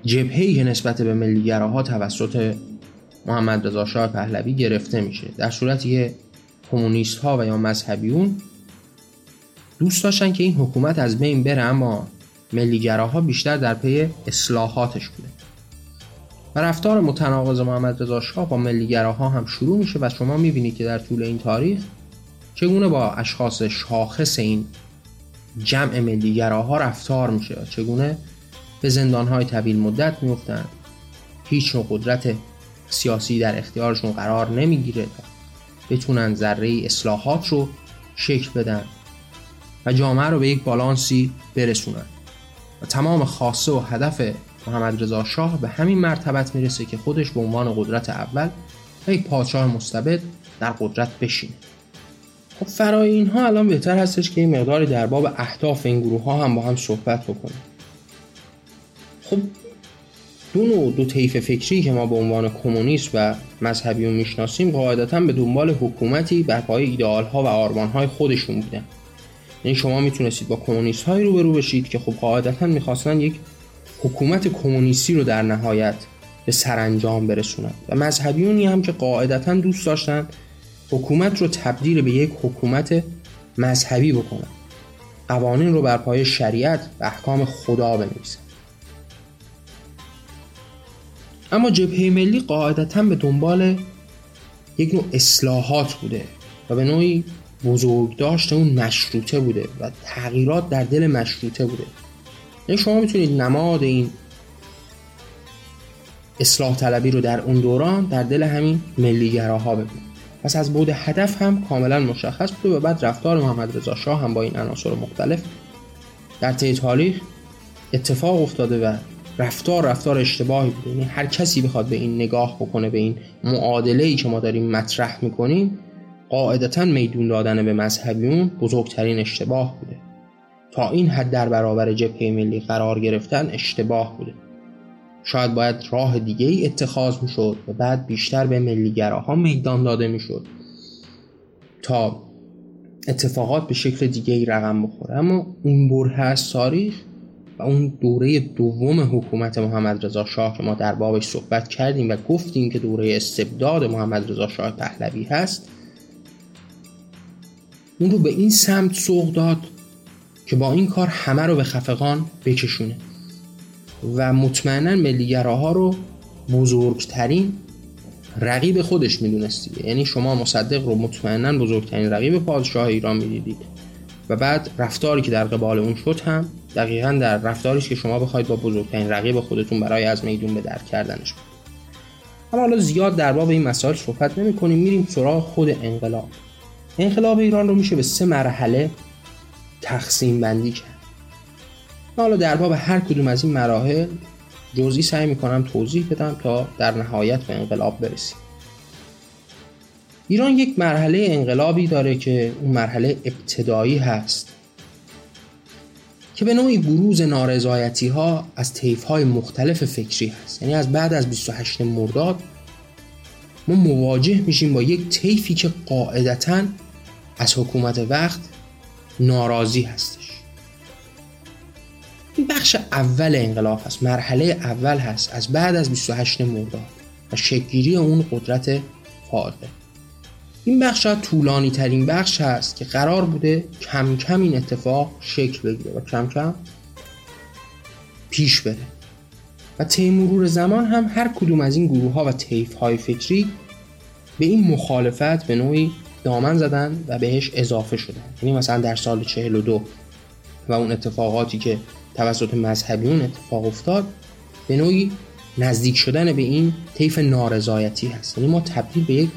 جبهه‌ای که نسبت به ملیگراها توسط محمد رضا شاه پهلوی گرفته میشه در صورتی که کمونیست ها و یا مذهبیون دوست داشتن که این حکومت از بین بره اما ملیگراها بیشتر در پی اصلاحاتش بوده. و رفتار متناقض محمد رضا شاه با ملیگراها هم شروع میشه و شما می‌بینید که در طول این تاریخ چگونه با اشخاص شاخص این جمع ملیگراها رفتار میشه چگونه به زندانهای طویل مدت میفتن هیچ نوع قدرت سیاسی در اختیارشون قرار نمی‌گیره بتونن ذره اصلاحات رو شکل بدن. و جامعه رو به یک بالانسی برسونن. و تمام خاصه و هدف محمد رضا شاه به همین مرتبت می‌رسه که خودش به عنوان قدرت اول و یک پادشاه مستبد در قدرت بشینه. خب فرای اینها الان بهتر هستش که این مقداری در باب اهداف این گروه ها هم با هم صحبت بکنیم. خب دو نوع دو طیف فکری که ما به عنوان کمونیست و مذهبیون می‌شناسیم قاعدتا به دنبال حکومتی بر پای ایدئال ها و آرمان های خودشون بودن. یعنی شما می‌تونستید با کمونیست هایی روبرو بشید که خب قاعدتا می‌خواستن یک حکومت کمونیستی رو در نهایت به سرانجام برسونن. و مذهبیونی هم که قاعدتا دوست داشتن حکومت رو تبدیل به یک حکومت مذهبی بکنن. قوانین رو بر پای شریعت و احکام خدا بنویسن. اما جبهه ملی قاعدتا به دنبال یک نوع اصلاحات بوده و به نوعی بزرگ داشت اون مشروطه بوده و تغییرات در دل مشروطه بوده. یعنی شما می‌تونید نماد این اصلاح طلبی رو در اون دوران در دل همین ملیگراها ببینید. پس از بود هدف هم کاملا مشخص بوده و بعد رفتار محمد رضا شاه هم با این عناصر مختلف در طی تاریخ اتفاق افتاده و رفتار رفتار اشتباهی بوده یعنی هر کسی بخواد به این نگاه بکنه به این معادله ای که ما داریم مطرح می‌کنیم قاعدتا میدون دادن به مذهبیون بزرگترین اشتباه بوده. تا این حد در برابر جبهه ملی قرار گرفتن اشتباه بوده. شاید باید راه دیگه ای اتخاذ می‌شد و بعد بیشتر به ملیگراها میدان داده می‌شد تا اتفاقات به شکل دیگه ای رقم بخوره. اما اون بره از تاریخ و اون دوره دوم حکومت محمد رضا شاه که ما در بابش صحبت کردیم و گفتیم که دوره استبداد محمد رضا شاه پهلوی هست اون رو به این سمت سوق داد که با این کار همه رو به خفقان بکشونه و مطمئنا ملیگراها رو بزرگترین رقیب خودش می‌دونستی یعنی شما مصدق رو مطمئنا بزرگترین رقیب پادشاه ایران می‌دیدید. و بعد رفتاری که در قبال اون شد هم دقیقا در رفتاریش که شما بخواید با بزرگترین رقیب خودتون برای از میدون به درک کردنش اما حالا زیاد در باب این مسائل صحبت نمی کنیم میریم سراغ خود انقلاب. انقلاب ایران رو میشه به سه مرحله تقسیم بندی کرد. حالا در باب هر کدوم از این مراحل جزئی سعی می‌کنم توضیح بدم تا در نهایت به انقلاب برسیم. ایران یک مرحله انقلابی داره که اون مرحله ابتدایی هست که به نوعی بروز نارضایتی ها از طیف های مختلف فکری هست. یعنی از بعد از 28 مرداد ما مواجه میشیم با یک طیفی که قاعدتا از حکومت وقت ناراضی هستش. این بخش اول انقلاب هست مرحله اول هست از بعد از 28 مرداد و شکلگیری اون قدرت فائقه این بخش شاید طولانی ترین بخش هست که قرار بوده کم کم این اتفاق شکل بگیره و کم کم پیش بره. و طی مرور زمان هم هر کدوم از این گروه ها و طیف های فکری به این مخالفت به نوعی دامن زدن و بهش اضافه شدن. یعنی مثلا در سال 42 و اون اتفاقاتی که توسط مذهبیون اتفاق افتاد به نوعی نزدیک شدن به این طیف نارضایتی هست. یعنی ما تبدیل به یک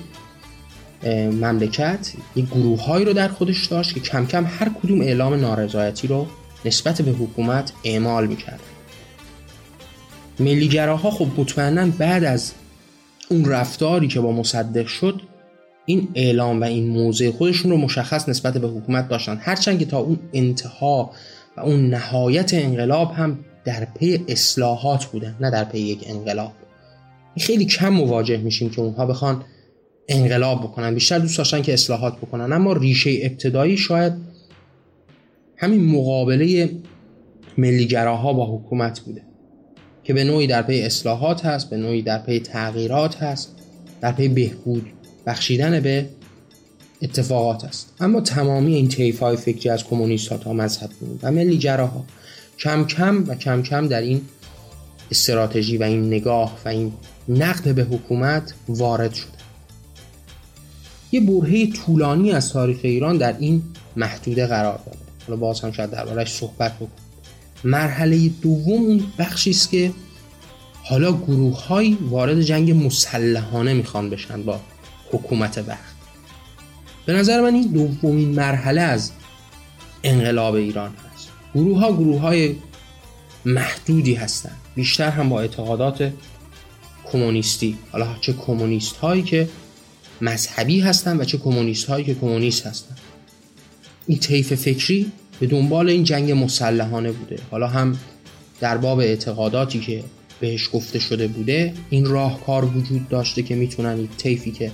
مملکت یک گروه رو در خودش داشت که کم کم هر کدوم اعلام نارضایتی رو نسبت به حکومت اعمال می‌کرد ملیگراها خب مطمئنا بعد از اون رفتاری که با مصدق شد این اعلام و این موضع خودشون رو مشخص نسبت به حکومت داشتن. هرچند که تا اون انتها و اون نهایت انقلاب هم در پی اصلاحات بودن نه در پی یک انقلاب. خیلی کم مواجه میشیم که اونها بخوان انقلاب بکنن. بیشتر دوست داشتن که اصلاحات بکنن. اما ریشه ابتدایی شاید همین مقابله ملیگراها با حکومت بوده. که به نوعی در پی اصلاحات هست به نوعی در پی تغییرات هست در پی بهبود بخشیدن به اتفاقات است. اما تمامی این طیف های فکری از کمونیست ها تا مذهب و ملیگراها کم کم و کم کم در این استراتژی و این نگاه و این نقد به حکومت وارد شد یه برهه طولانی از تاریخ ایران در این محدوده قرار داره حالا باز هم شاید دربارش صحبت بکنم مرحله دوم اون بخشی است که حالا گروه های وارد جنگ مسلحانه می‌خوان بشن با حکومت وقت. به نظر من این دومین مرحله از انقلاب ایران هست. گروه ها گروه های محدودی هستند بیشتر هم با اعتقادات کمونیستی. حالا چه کمونیست هایی که مذهبی هستن و چه کمونیست هایی که کمونیست هستن. این طیف فکری به دنبال این جنگ مسلحانه بوده. حالا هم در باب اعتقاداتی که بهش گفته شده بوده این راهکار وجود داشته که می‌تونن این طیفی که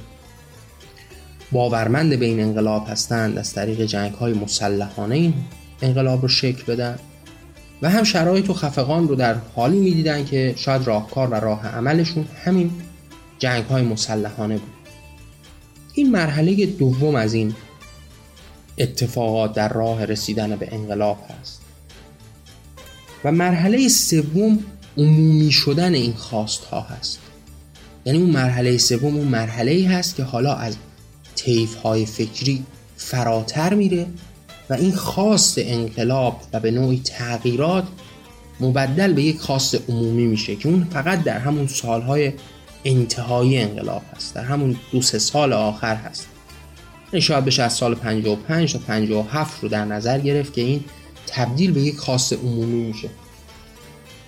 باورمند به این انقلاب هستند از طریق جنگ های مسلحانه این انقلاب رو شکل بدن. و هم شرایط و خفقان رو در حالی می‌دیدن که شاید راهکار و راه عملشون همین جنگ های مسلحانه بود. این مرحله دوم از این اتفاقات در راه رسیدن به انقلاب هست. و مرحله سوم عمومی شدن این خواست ها هست. یعنی اون مرحله سوم اون مرحله ای هست که حالا از طیف های فکری فراتر میره و این خواست انقلاب و به نوعی تغییرات مبدل به یک خواست عمومی میشه که اون فقط در همون سالهای انتهایی انقلاب هست در همون دو سه سال آخر هست. این یعنی شاید بشه از سال 55 تا 57 رو در نظر گرفت که این تبدیل به یک خواست عمومی میشه.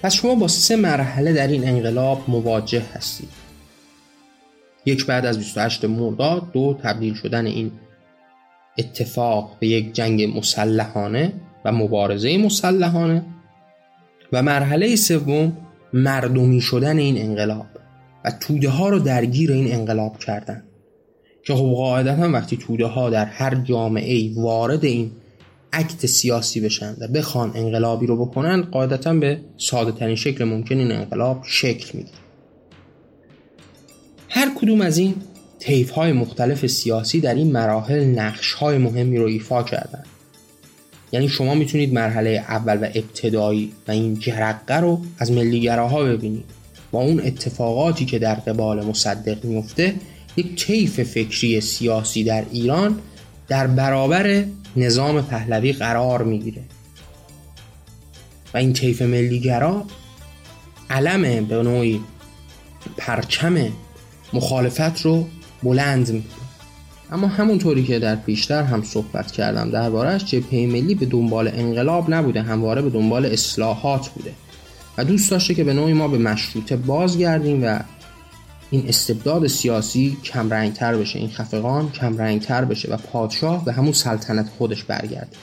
پس شما با سه مرحله در این انقلاب مواجه هستید. یک بعد از 28 مرداد دو تبدیل شدن این اتفاق به یک جنگ مسلحانه و مبارزه مسلحانه. و مرحله سوم مردمی شدن این انقلاب و توده ها رو درگیر این انقلاب کردن. که خب قاعدتا وقتی توده ها در هر جامعه ای وارد این اکت سیاسی بشن و بخوان انقلابی رو بکنن قاعدتا به ساده ترین شکل ممکن این انقلاب شکل می‌گیره. هر کدوم از این طیف های مختلف سیاسی در این مراحل نقش های مهمی رو ایفا کردن. یعنی شما می‌تونید مرحله اول و ابتدایی و این جرقه رو از ملیگراها ببینید. با اون اتفاقاتی که در قبال مصدق میفته یک طیف فکری سیاسی در ایران در برابر نظام پهلوی قرار می‌گیره. و این طیف ملیگرا علم به نوعی پرچم مخالفت رو بلند می‌کنه اما همونطوری که در پیشتر هم صحبت کردم دربارهش جبهه ملی به دنبال انقلاب نبوده همواره به دنبال اصلاحات بوده. و دوست داشته که به نوعی ما به مشروطه بازگردیم و این استبداد سیاسی کمرنگتر بشه این خفقان کمرنگتر بشه و پادشاه به همون سلطنت خودش برگرده.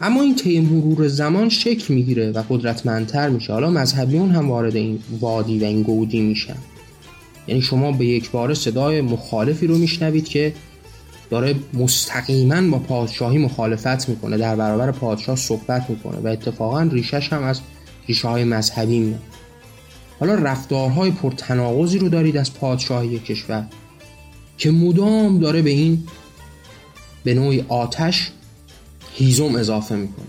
اما این طی مرور زمان شکل می‌گیره و قدرتمندتر میشه. حالا مذهبیون هم وارد این وادی و این گودی میشن. یعنی شما به یک بار صدای مخالفی رو میشنوید که داره مستقیما با پادشاهی مخالفت می‌کنه در برابر پادشاه صحبت می‌کنه و اتفاقا ریشش هم از ریشه های مذهبی میاد. حالا رفتارهای پرتناقضی رو دارید از پادشاهی کشور که مدام داره به این به نوعی آتش هیزم اضافه می‌کنه.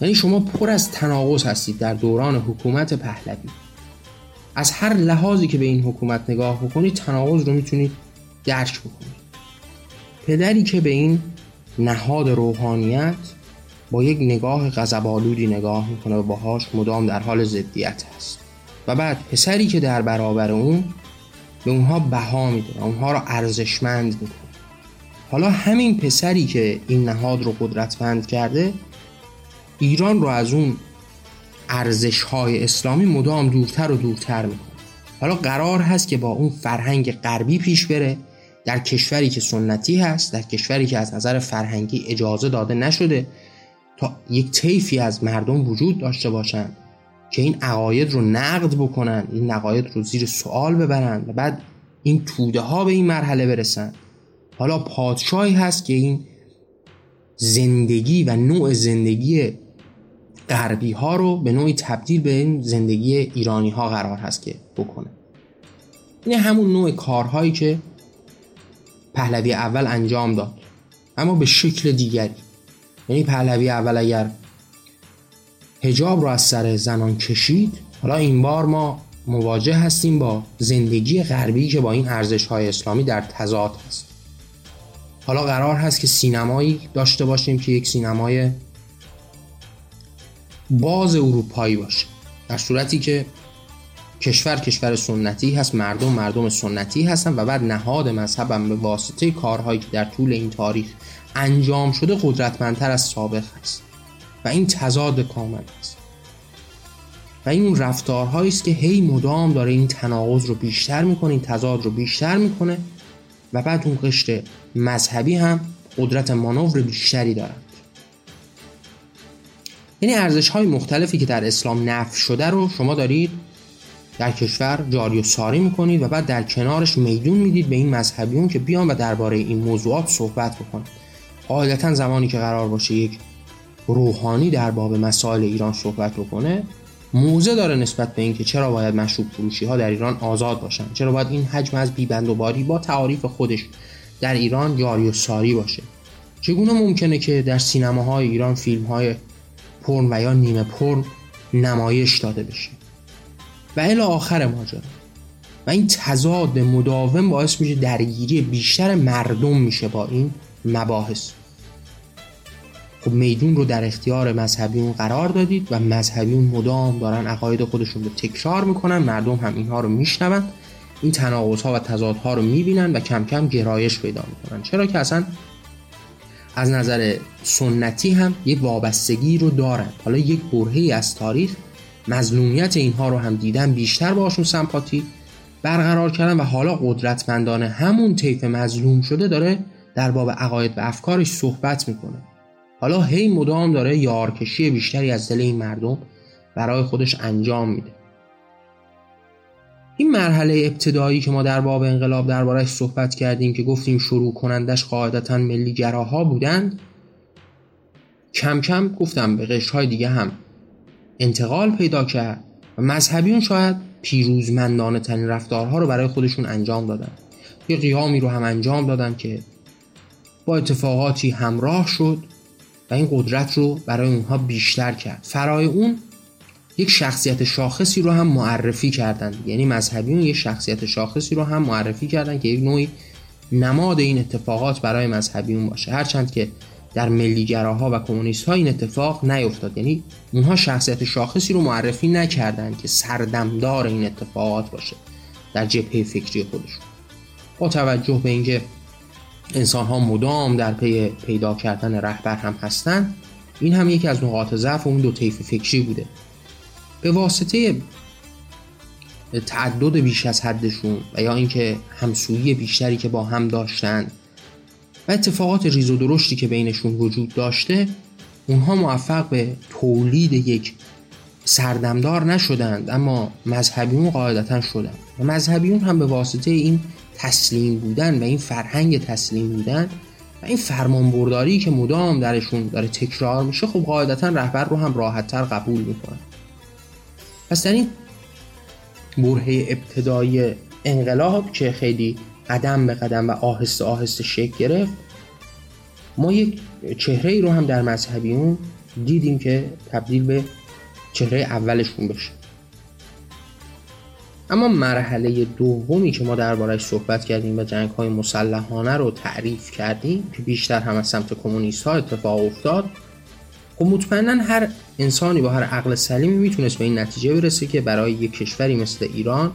یعنی شما پر از تناقض هستید در دوران حکومت پهلوی. از هر لحاظی که به این حکومت نگاه بکنید تناقض رو می‌تونید درک بکنید پدری که به این نهاد روحانیت با یک نگاه غضب‌آلودی نگاه می‌کنه و باهاش مدام در حال ضدیت هست. و بعد پسری که در برابر اون به اونها بها میده و اونها رو ارزشمند می‌کنه. حالا همین پسری که این نهاد رو قدرتمند کرده ایران رو از اون ارزش های اسلامی مدام دورتر و دورتر می‌کنه. حالا قرار هست که با اون فرهنگ غربی پیش بره. در کشوری که سنتی هست در کشوری که از نظر فرهنگی اجازه داده نشده تا یک طیفی از مردم وجود داشته باشند که این عقاید رو نقد بکنن این عقاید رو زیر سوال ببرن و بعد این توده ها به این مرحله برسن. حالا پادشاهی هست که این زندگی و نوع زندگی غربی ها رو به نوعی تبدیل به این زندگی ایرانی ها قرار هست که بکنه. این همون نوع کارهایی که پهلوی اول انجام داد اما به شکل دیگری. یعنی پهلوی اول اگر هجاب رو از سر زنان کشید حالا این بار ما مواجه هستیم با زندگی غربی که با این ارزش های اسلامی در تضاد هست. حالا قرار هست که سینمایی داشته باشیم که یک سینمای باز اروپایی باشه. در صورتی که کشور کشور سنتی هست مردم مردم سنتی هستن و بعد نهاد مذهبم به واسطه کارهایی که در طول این تاریخ انجام شده قدرتمندتر از سابق هست و این تضاد کامل است. و این رفتارهایی است که هی مدام داره این تناقض رو بیشتر می‌کنه این تضاد رو بیشتر می‌کنه و بعد اون قشر مذهبی هم قدرت مانور بیشتری دارند یعنی ارزش های مختلفی که در اسلام نفی شده رو شما دارید در کشور جاری و ساری می‌کنید و بعد در کنارش میدون می‌دید به این مذهبیون که بیان و درباره این موضوعات صحبت بکنند قاعدتا زمانی که قرار باشه یک روحانی در باب مسائل ایران صحبت بکنه موزه داره نسبت به اینکه چرا باید مشروب فروشی ها در ایران آزاد باشن. چرا باید این حجم از بیبند و باری با تعاریف خودش در ایران جاری و ساری باشه. چگونه ممکنه که در سینماهای ایران فیلم های پرن و یا نیمه پرن نمایش داده بشه. و الی آخر ماجرا. و این تضاد مداوم باعث میشه درگیری بیشتر مردم میشه با این مباحث. خب میدون رو در اختیار مذهبیون قرار دادید و مذهبیون مدام دارن عقاید خودشون رو تکرار می‌کنن مردم هم اینها رو میشنون. این تناقض ها و تضادها رو می‌بینن و کم کم گرایش پیدا می‌کنن. چرا که اصلا از نظر سنتی هم یک وابستگی رو دارن. حالا یک برهی از تاریخ مظلومیت اینها رو هم دیدن بیشتر باشون سمپاتی برقرار کردن و حالا قدرتمندانه همون طیف مظلوم شده داره در باب عقاید و افکارش صحبت می‌کنه. حالا هی مدام داره یارکشی بیشتری از دل این مردم برای خودش انجام میده. این مرحله ابتدایی که ما در باب انقلاب دربارهش صحبت کردیم که گفتیم شروع کنندش قاعدتا ملی گراها بودند کم کم گفتم به قشرهای دیگه هم انتقال پیدا کرد و مذهبیون شاید پیروزمندانه ترین رفتارها رو برای خودشون انجام دادن. یه قیامی رو هم انجام دادن که با اتفاقاتی همراه شد و این قدرت رو برای اونها بیشتر کرد. فرای اون یک شخصیت شاخصی رو هم معرفی کردن. یعنی مذهبیون یک شخصیت شاخصی رو هم معرفی کردن که یک نوعی نماد این اتفاقات برای مذهبیون باشه. هرچند که در ملیگراها و کمونیست ها این اتفاق نیفتاد. یعنی اونها شخصیت شاخصی رو معرفی نکردن که سردمدار این اتفاقات باشه در جبهه فکری خودشون. با توجه به اینکه انسان ها مدام در پی پیدا کردن رهبر هم هستند این هم یکی از نقاط ضعف اون دو طیف فکری بوده. به واسطه تعدد بیش از حدشون و یا اینکه همسویی بیشتری که با هم داشتن و اتفاقات ریز و درشتی که بینشون وجود داشته اونها موفق به تولید یک سردمدار نشدند اما مذهبیون قاعدتا شدند. و مذهبیون هم به واسطه این تسلیم بودن و این فرهنگ تسلیم بودن و این فرمان برداری که مدام درشون داره تکرار میشه خب قاعدتا رهبر رو هم راحتتر قبول می‌کنن. پس این برهه ابتدایی انقلاب که خیلی قدم به قدم و آهسته آهسته شکل گرفت ما یک چهره ای رو هم در مذهبیون دیدیم که تبدیل به چهره اولشون بشه. اما مرحله دومی که ما دربارش صحبت کردیم و جنگ های مسلحانه رو تعریف کردیم که بیشتر هم از سمت کمونیست ها اتفاق افتاد خب مطمئنا هر انسانی با هر عقل سلیمی می‌تونست به این نتیجه برسه که برای یک کشوری مثل ایران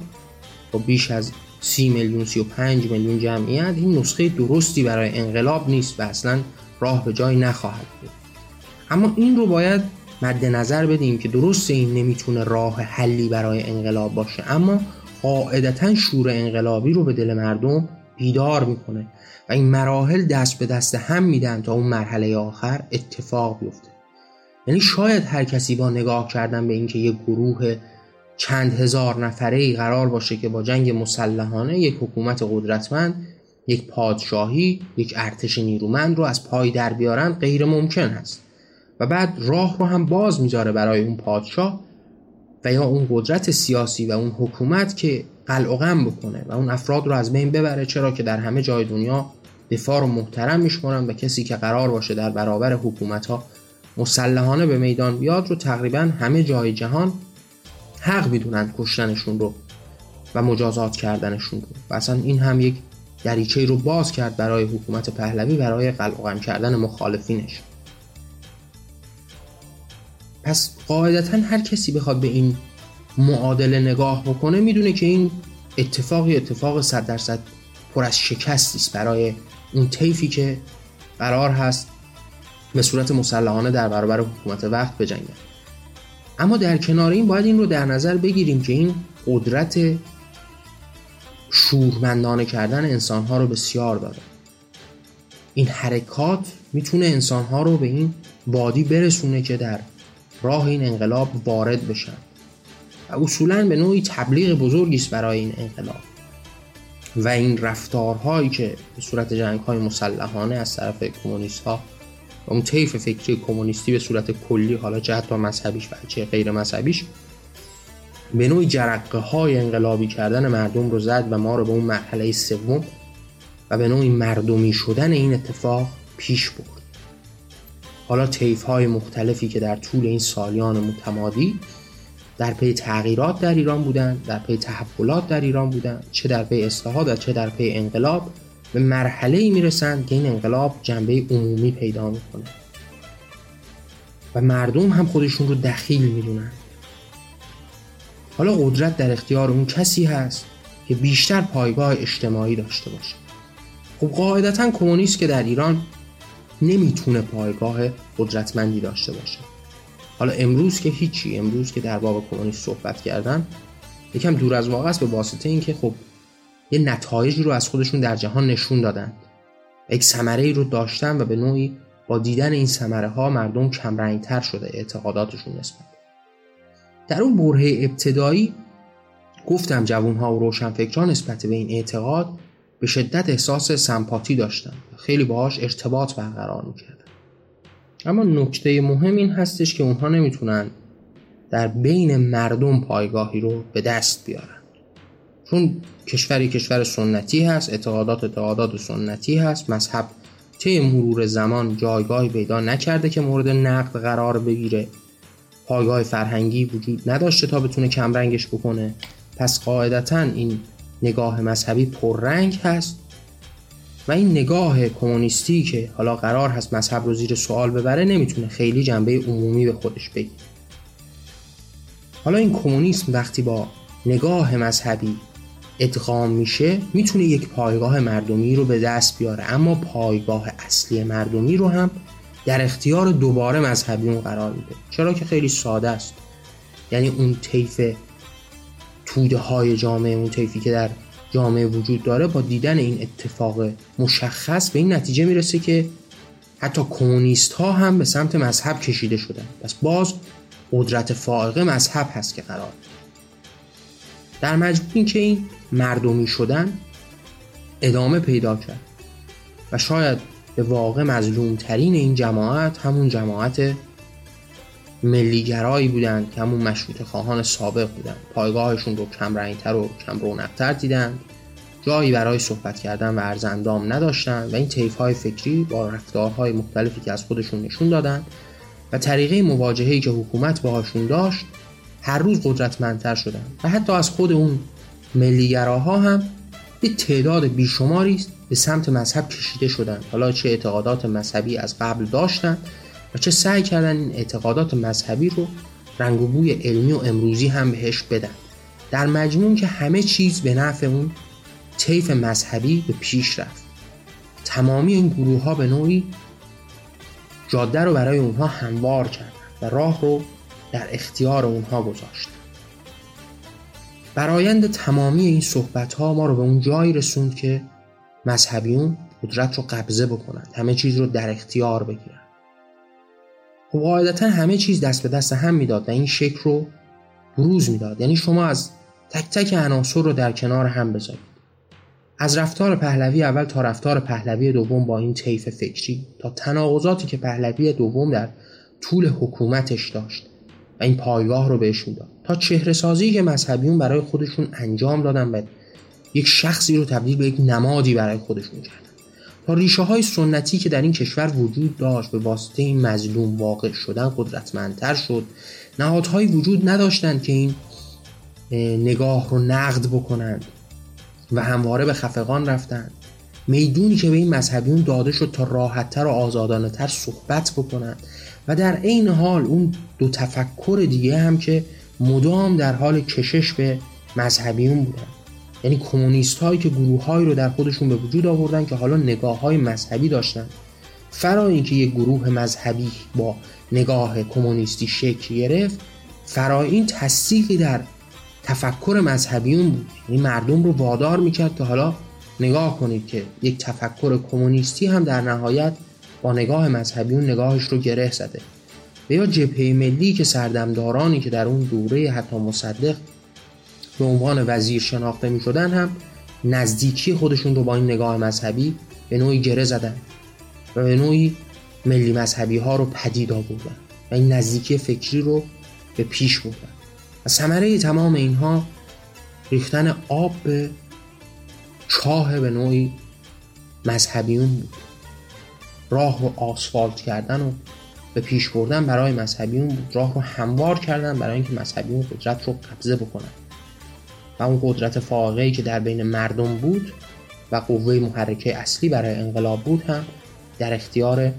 با بیش از سی میلیون سی و پنج میلیون جمعیت این نسخه درستی برای انقلاب نیست و اصلا راه به جای نخواهد بود. اما این رو باید مد نظر بدیم که درست این نمی‌تونه راه حلی برای انقلاب باشه اما قاعدتا شور انقلابی رو به دل مردم بیدار می‌کنه و این مراحل دست به دست هم میدن تا اون مرحله آخر اتفاق بیفته. یعنی شاید هر کسی با نگاه کردن به اینکه یک گروه چند هزار نفره ای قرار باشه که با جنگ مسلحانه یک حکومت قدرتمند یک پادشاهی یک ارتش نیرومند رو از پای در بیارن غیر ممکن هست و بعد راه رو هم باز می‌ذاره برای اون پادشاه و یا اون قدرت سیاسی و اون حکومت که قلع و غم بکنه و اون افراد رو از بین ببره چرا که در همه جای دنیا دفاع رو محترم میشمارن و کسی که قرار باشه در برابر حکومت ها مسلحانه به میدان بیاد رو تقریبا همه جای جهان حق می‌دونن کشتنشون رو و مجازات کردنشون رو. و اصلا این هم یک دریچه رو باز کرد برای حکومت پهلوی برای قلقم کردن مخالفینش. پس قاعدتا هر کسی بخواد به این معادله نگاه بکنه می‌دونه که این اتفاقی اتفاق صد درصد پر از شکستی است برای اون طیفی که قرار هست به صورت مسلحانه در برابر حکومت وقت بجنگن اما در کنار این باید این رو در نظر بگیریم که این قدرت شورمندانه کردن انسانها رو بسیار داره. این حرکات می‌تونه انسانها رو به این وادی برسونه که در راه این انقلاب وارد بشن. و اصولا به نوعی تبلیغ بزرگی است برای این انقلاب. و این رفتارهایی که به صورت جنگ های مسلحانه از طرف کمونیست ها اون طیف فکری کمونیستی به صورت کلی حالا چه مذهبیش و چه غیر مذهبیش به نوعی جرقه های انقلابی کردن مردم رو زد و ما رو به اون مرحله سوم و به نوعی مردمی شدن این اتفاق پیش برد. حالا طیف های مختلفی که در طول این سالیان متمادی در پی تغییرات در ایران بودن در پی تحولات در ایران بودن چه در پی اصلاحات و چه در پی انقلاب به مرحله ای می‌رسند که این انقلاب جنبه عمومی پیدا می‌کنه و مردم هم خودشون رو دخیل می‌دونن. حالا قدرت در اختیار اون کسی هست که بیشتر پایگاه اجتماعی داشته باشه. خب قاعدتا کمونیست که در ایران نمی‌تونه پایگاه قدرتمندی داشته باشه. حالا امروز که هیچی امروز که در باب کمونیست صحبت کردن یکم دور از واقع است به واسطه اینکه خب یه نتایجی رو از خودشون در جهان نشون دادن. یک ثمره رو داشتن و به نوعی با دیدن این ثمره ها مردم کمرنگتر شده اعتقاداتشون نسبت. در اون برهه ابتدایی گفتم جوون ها و روشنفکران نسبت به این اعتقاد به شدت احساس سمپاتی داشتن خیلی باهاش ارتباط برقرار می‌کردن. اما نکته مهم این هستش که اونها نمی‌تونن در بین مردم پایگاهی رو به دست بیارن. چون کشوری کشور سنتی هست اعتقادات اعتقادات سنتی هست. مذهب طی مرور زمان جایگاهی پیدا نکرده که مورد نقد قرار بگیره. پایگاه فرهنگی وجود نداشته تا بتونه کمرنگش بکنه. پس قاعدتا این نگاه مذهبی پررنگ هست و این نگاه کمونیستی که حالا قرار هست مذهب رو زیر سوال ببره نمی‌تونه خیلی جنبه عمومی به خودش بگیره. حالا این کمونیسم وقتی با نگاه مذهبی ادغام میشه می‌تونه یک پایگاه مردمی رو به دست بیاره. اما پایگاه اصلی مردمی رو هم در اختیار دوباره مذهبیون قرار میده. چرا که خیلی ساده است. یعنی اون طیف توده های جامعه اون طیفی که در جامعه وجود داره با دیدن این اتفاق مشخص به این نتیجه می‌رسه که حتی کمونیست ها هم به سمت مذهب کشیده شدن. پس باز قدرت فائقه مذهب هست که قرار در مجموع این که این مردمی شدن ادامه پیدا کرد. و شاید به واقع مظلوم ترین این جماعت همون جماعت ملیگرایی بودند که همون مشروط خواهان سابق بودند. پایگاهشون رو کم رنگتر و کم رونقتر دیدند. جایی برای صحبت کردن و ارزندام نداشتند و این طیف های فکری با رفتارهای مختلفی که از خودشون نشون دادند و طریقه مواجهه‌ای که حکومت باهاشون داشت هر روز قدرتمندتر شدن و حتی از خود اون ملیگراها هم به تعداد بیشماری است به سمت مذهب کشیده شدند. حالا چه اعتقادات مذهبی از قبل داشتند و چه سعی کردن این اعتقادات مذهبی رو رنگ و بوی علمی و امروزی هم بهش بدن. در مجموع که همه چیز به نفع اون طیف مذهبی به پیش رفت. تمامی این گروه ها به نوعی جاده رو برای اونها هموار کردن و راه رو در اختیار اونها گذاشت. برایند تمامی این صحبت ها ما رو به اون جایی رسوند که مذهبیون قدرت رو قبضه بکنند همه چیز رو در اختیار بگیرن. خب قاعدتا همه چیز دست به دست هم می‌داد و این شکل رو بروز می‌داد. یعنی شما از تک تک عناصر رو در کنار هم بذارید. از رفتار پهلوی اول تا رفتار پهلوی دوم با این طیف فکری تا تناقضاتی که پهلوی دوم در طول حکومتش داشت. این پایگاه رو بهشون داد. تا چهره سازی که مذهبیون برای خودشون انجام دادن و یک شخصی رو تبدیل به یک نمادی برای خودشون کردن. تا ریشه های سنتی که در این کشور وجود داشت به واسطه این مظلوم واقع شدن قدرتمندتر شد. نهادهایی وجود نداشتند که این نگاه رو نقد بکنند و همواره به خفقان رفتند. می‌دونی که به این مذهبیون داده شد تا راحتتر و آزادانه تر صحبت بکنند. و در عین حال اون دو تفکر دیگه هم که مدام در حال کشش به مذهبیون بودن. یعنی کمونیست هایی که گروه هایی رو در خودشون به وجود آوردن که حالا نگاه های مذهبی داشتن. فرا اینکه یک گروه مذهبی با نگاه کمونیستی شکل گرفت فرا این تصدیقی در تفکر مذهبیون بود. یعنی مردم رو وادار می‌کرد که حالا نگاه کنید که یک تفکر کمونیستی هم در نهایت با نگاه مذهبیون نگاهش رو گره زده. و یا جبهه ملی که سردمدارانی که در اون دوره حتی مصدق به عنوان وزیر شناخته می شدن هم نزدیکی خودشون رو با این نگاه مذهبی به نوعی گره زدن و به نوعی ملی مذهبی ها رو پدید آوردن و این نزدیکی فکری رو به پیش بردن. و ثمره تمام اینها ریختن آب به چاه به نوعی مذهبیون بود. راه رو آسفالت کردن و به پیش بردن برای مذهبیون بود. راه رو هموار کردن برای اینکه مذهبیون قدرت رو قبضه بکنن. و اون قدرت فاقهی که در بین مردم بود و قوه محرکه اصلی برای انقلاب بود هم در اختیار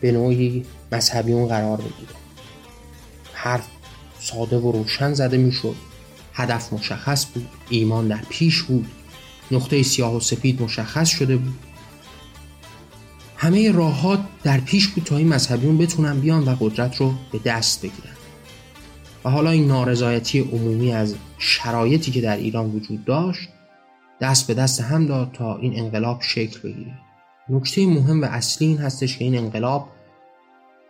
به نوعی مذهبیون قرار بگیره. حرف ساده و روشن زده می‌شد. هدف مشخص بود. ایمان در پیش بود. نقطه سیاه و سپید مشخص شده بود. همه راهها در پیش بود تا این مذهبیون بتونن بیان و قدرت رو به دست بگیرن. و حالا این نارضایتی عمومی از شرایطی که در ایران وجود داشت دست به دست هم داد تا این انقلاب شکل بگیره. نکته مهم و اصلی این هستش که این انقلاب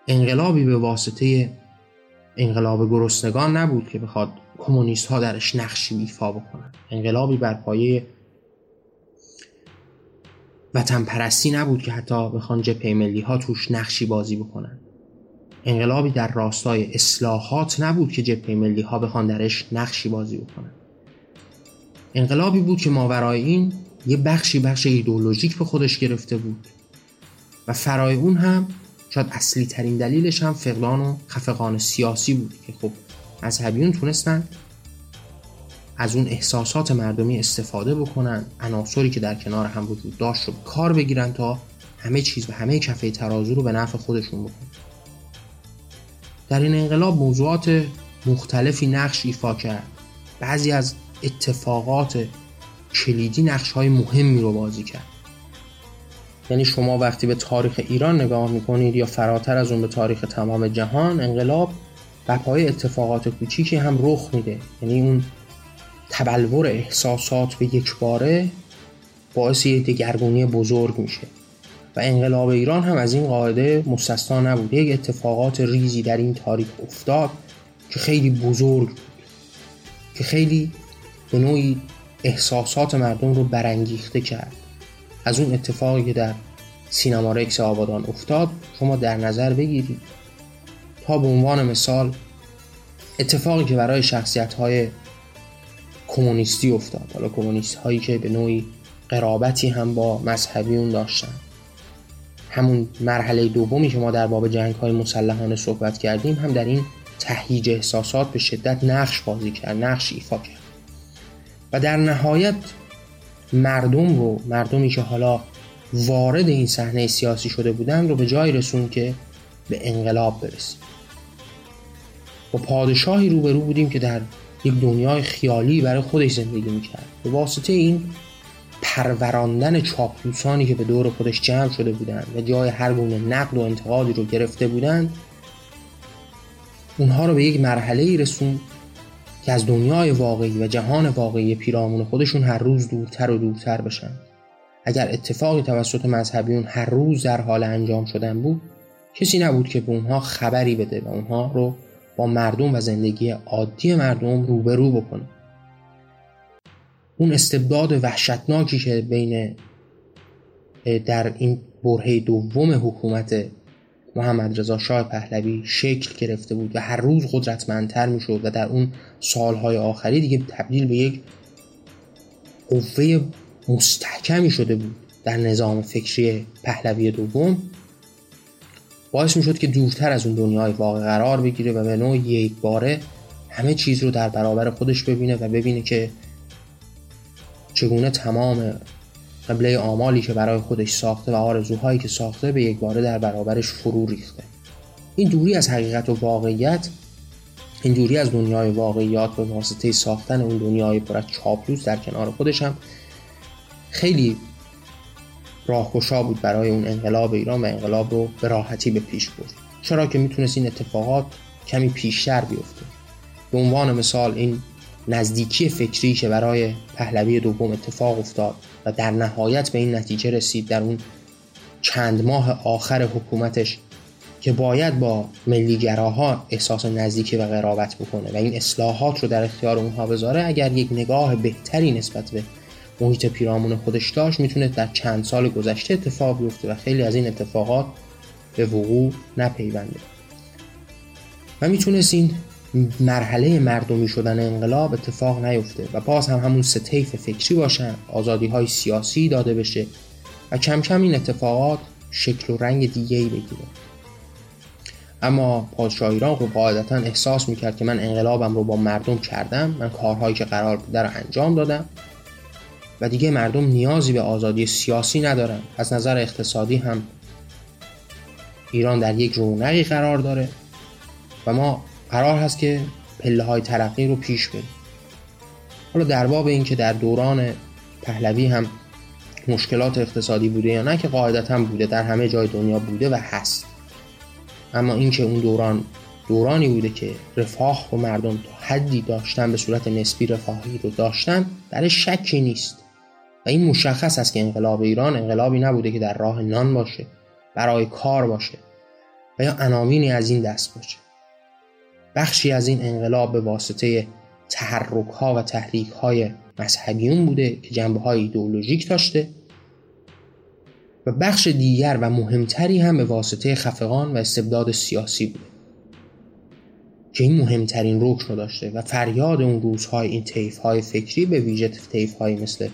انقلابی به واسطه انقلاب گرسنگان نبود که بخواد کمونیست ها درش نقشی ایفا بکنن. انقلابی بر پایه وطن پرستی نبود که حتی بخوان جبهه ملی ها توش نقشی بازی بکنن. انقلابی در راستای اصلاحات نبود که جبهه ملی ها بخوان درش نقشی بازی بکنن. انقلابی بود که ماورای این یه بخشی بخش ایدولوژیک به خودش گرفته بود و فرای اون هم شاید اصلی ترین دلیلش هم فقدان و خفقان سیاسی بود که خب مذهبیون تونستن از اون احساسات مردمی استفاده بکنن عناصری که در کنار هم وجود داشت رو کار بگیرن تا همه چیز و همه کفه ترازو رو به نفع خودشون بکنن در این انقلاب موضوعات مختلفی نقش ایفا کرد. بعضی از اتفاقات کلیدی نقش های مهمی رو بازی کرد. یعنی شما وقتی به تاریخ ایران نگاه می‌کنید یا فراتر از اون به تاریخ تمام جهان انقلاب بر پای اتفاقات کوچیکی هم رخ میده. یعنی اون تبلور احساسات به یک باره باعث یک دگرگونی بزرگ میشه و انقلاب ایران هم از این قاعده مستثنا نبود یک اتفاقات ریزی در این تاریخ افتاد که خیلی بزرگ بود که خیلی به نوعی احساسات مردم رو برانگیخته کرد. از اون اتفاقی که در سینما رکس آبادان افتاد شما در نظر بگیرید. تا به عنوان مثال اتفاقی که برای شخصیت های کمونیستی افتاد. حالا کمونیست هایی که به نوعی قرابتی هم با مذهبیون داشتن. همون مرحله دومی که ما در باب جنگ های مسلحانه صحبت کردیم هم در این تهییج احساسات به شدت نقش بازی کرد نقش ایفا کرد. و در نهایت مردم رو مردمی که حالا وارد این صحنه سیاسی شده بودن رو به جای رسون که به انقلاب برسیم. با پادشاهی روبرو بودیم که در یک دنیای خیالی برای خودش زندگی می‌کرد. به واسطه این پروراندن چاپلوسانی که به دور خودش جمع شده بودند و جای هر گونه نقد و انتقادی رو گرفته بودند اونها رو به یک مرحله ای رسون که از دنیای واقعی و جهان واقعی پیرامون خودشون هر روز دورتر و دورتر بشن. اگر اتفاقی توسط مذهبیون هر روز در حال انجام شدن بود کسی نبود که به اونها خبری بده و اونها رو با مردم و زندگی عادی مردم روبرو بکنه اون استبداد وحشتناکی که بین در این برهه دوم حکومت محمد رضا شاه پهلوی شکل گرفته بود و هر روز قدرتمندتر می‌شد و در اون سالهای آخری دیگه تبدیل به یک قوه مستحکمی شده بود در نظام فکری پهلوی دوم. باعث می شد که دورتر از اون دنیای واقع قرار بگیره و به نوع یک باره همه چیز رو در برابر خودش ببینه و ببینه که چگونه تمام قبله آمالی که برای خودش ساخته و آرزوهایی که ساخته به یک باره در برابرش فرو ریخته. این دوری از حقیقت و واقعیت این دوری از دنیای واقعیات به واسطه ساختن اون دنیای پر از چاپلوس در کنار خودش هم خیلی راهگشا بود برای اون انقلاب ایران و انقلاب رو به راحتی به پیش برد. چرا که می‌تونست این اتفاقات کمی پیشتر بیفته. به عنوان مثال این نزدیکی فکری که برای پهلوی دوم اتفاق افتاد و در نهایت به این نتیجه رسید در اون چند ماه آخر حکومتش که باید با ملیگراها احساس نزدیکی و قرابت بکنه و این اصلاحات رو در اختیار اونها بذاره اگر یک نگاه بهتری نسبت به محیط پیرامون خودش داشت می‌تونه در چند سال گذشته اتفاق بیفته و خیلی از این اتفاقات به وقوع نپیونده. و می‌تونست این مرحله مردمی شدن انقلاب اتفاق نیفته و باز هم همون سه فکری باشن آزادی های سیاسی داده بشه و کم کم این اتفاقات شکل و رنگ دیگه ای بگیره. اما پادشاه ایران خب قاعدتا احساس می‌کرد که من انقلابم رو با مردم کردم من کارهایی که قرار بوده رو انجام دادم. و دیگه مردم نیازی به آزادی سیاسی ندارن. از نظر اقتصادی هم ایران در یک رونقی قرار داره و ما قرار هست که پله های ترقی رو پیش بریم. حالا در باب این که در دوران پهلوی هم مشکلات اقتصادی بوده یا نه که قاعدتا بوده در همه جای دنیا بوده و هست. اما اینکه اون دوران دورانی بوده که رفاه و مردم تا حدی داشتن به صورت نسبی رفاهی رو داشتن در شکی نیست. و این مشخص است که انقلاب ایران انقلابی نبوده که در راه نان باشه برای کار باشه و یا عناوینی از این دست باشه. بخشی از این انقلاب به واسطه تحرک ها و تحریک های مذهبیون بوده که جنبه های ایدئولوژیک داشته و بخش دیگر و مهمتری هم به واسطه خفقان و استبداد سیاسی بوده که این مهمترین رکن رو داشته و فریاد اون روزهای این طیف های فکری به ویژه طیف های مثل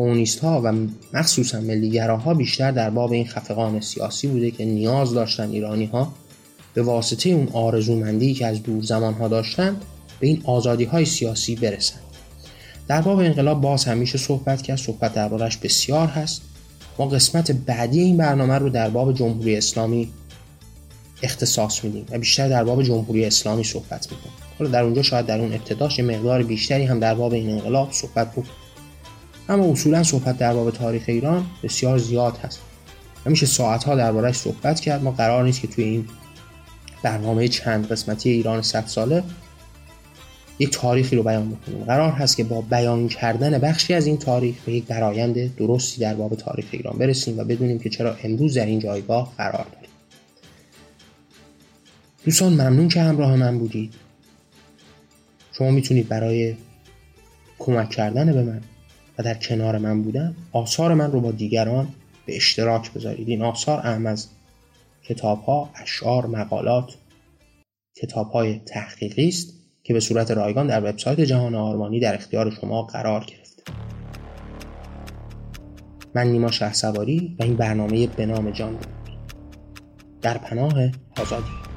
کمونیست ها و مخصوصا ملیگراها بیشتر در باب این خفقان سیاسی بوده که نیاز داشتن ایرانی ها به واسطه اون آرزومندی که از دور زمان ها داشتن به این آزادی های سیاسی برسن. در باب انقلاب باز همیشه صحبت کرد. صحبت دربارش بسیار هست. ما قسمت بعدی این برنامه رو در باب جمهوری اسلامی اختصاص میدیم و بیشتر در باب جمهوری اسلامی صحبت می‌کنیم. حالا در اونجا شاید در اون ابتداش مقدار بیشتری هم در باب این انقلاب صحبت بود اما اصولا صحبت در باب تاریخ ایران بسیار زیاد هست. و میشه ساعتها دربارهش صحبت کرد. ما قرار نیست که توی این برنامه چند قسمتی ایران 100 ساله یک تاریخی رو بیان بکنیم. قرار هست که با بیان کردن بخشی از این تاریخ به یک درآیند درستی در باب تاریخ ایران برسیم و بدونیم که چرا امروز در این جایگاه قرار داریم. دوستان ممنون که همراه من بودید. شما می‌تونید برای کمک کردن به من در کنار من بودن آثار من رو با دیگران به اشتراک بذارید. این آثار اهم از کتاب ها، اشعار، مقالات کتاب های تحقیقی است که به صورت رایگان در وبسایت جهان آرمانی در اختیار شما قرار گرفته. من نیما شه و این برنامه به نام جان بود. در پناه آزادی.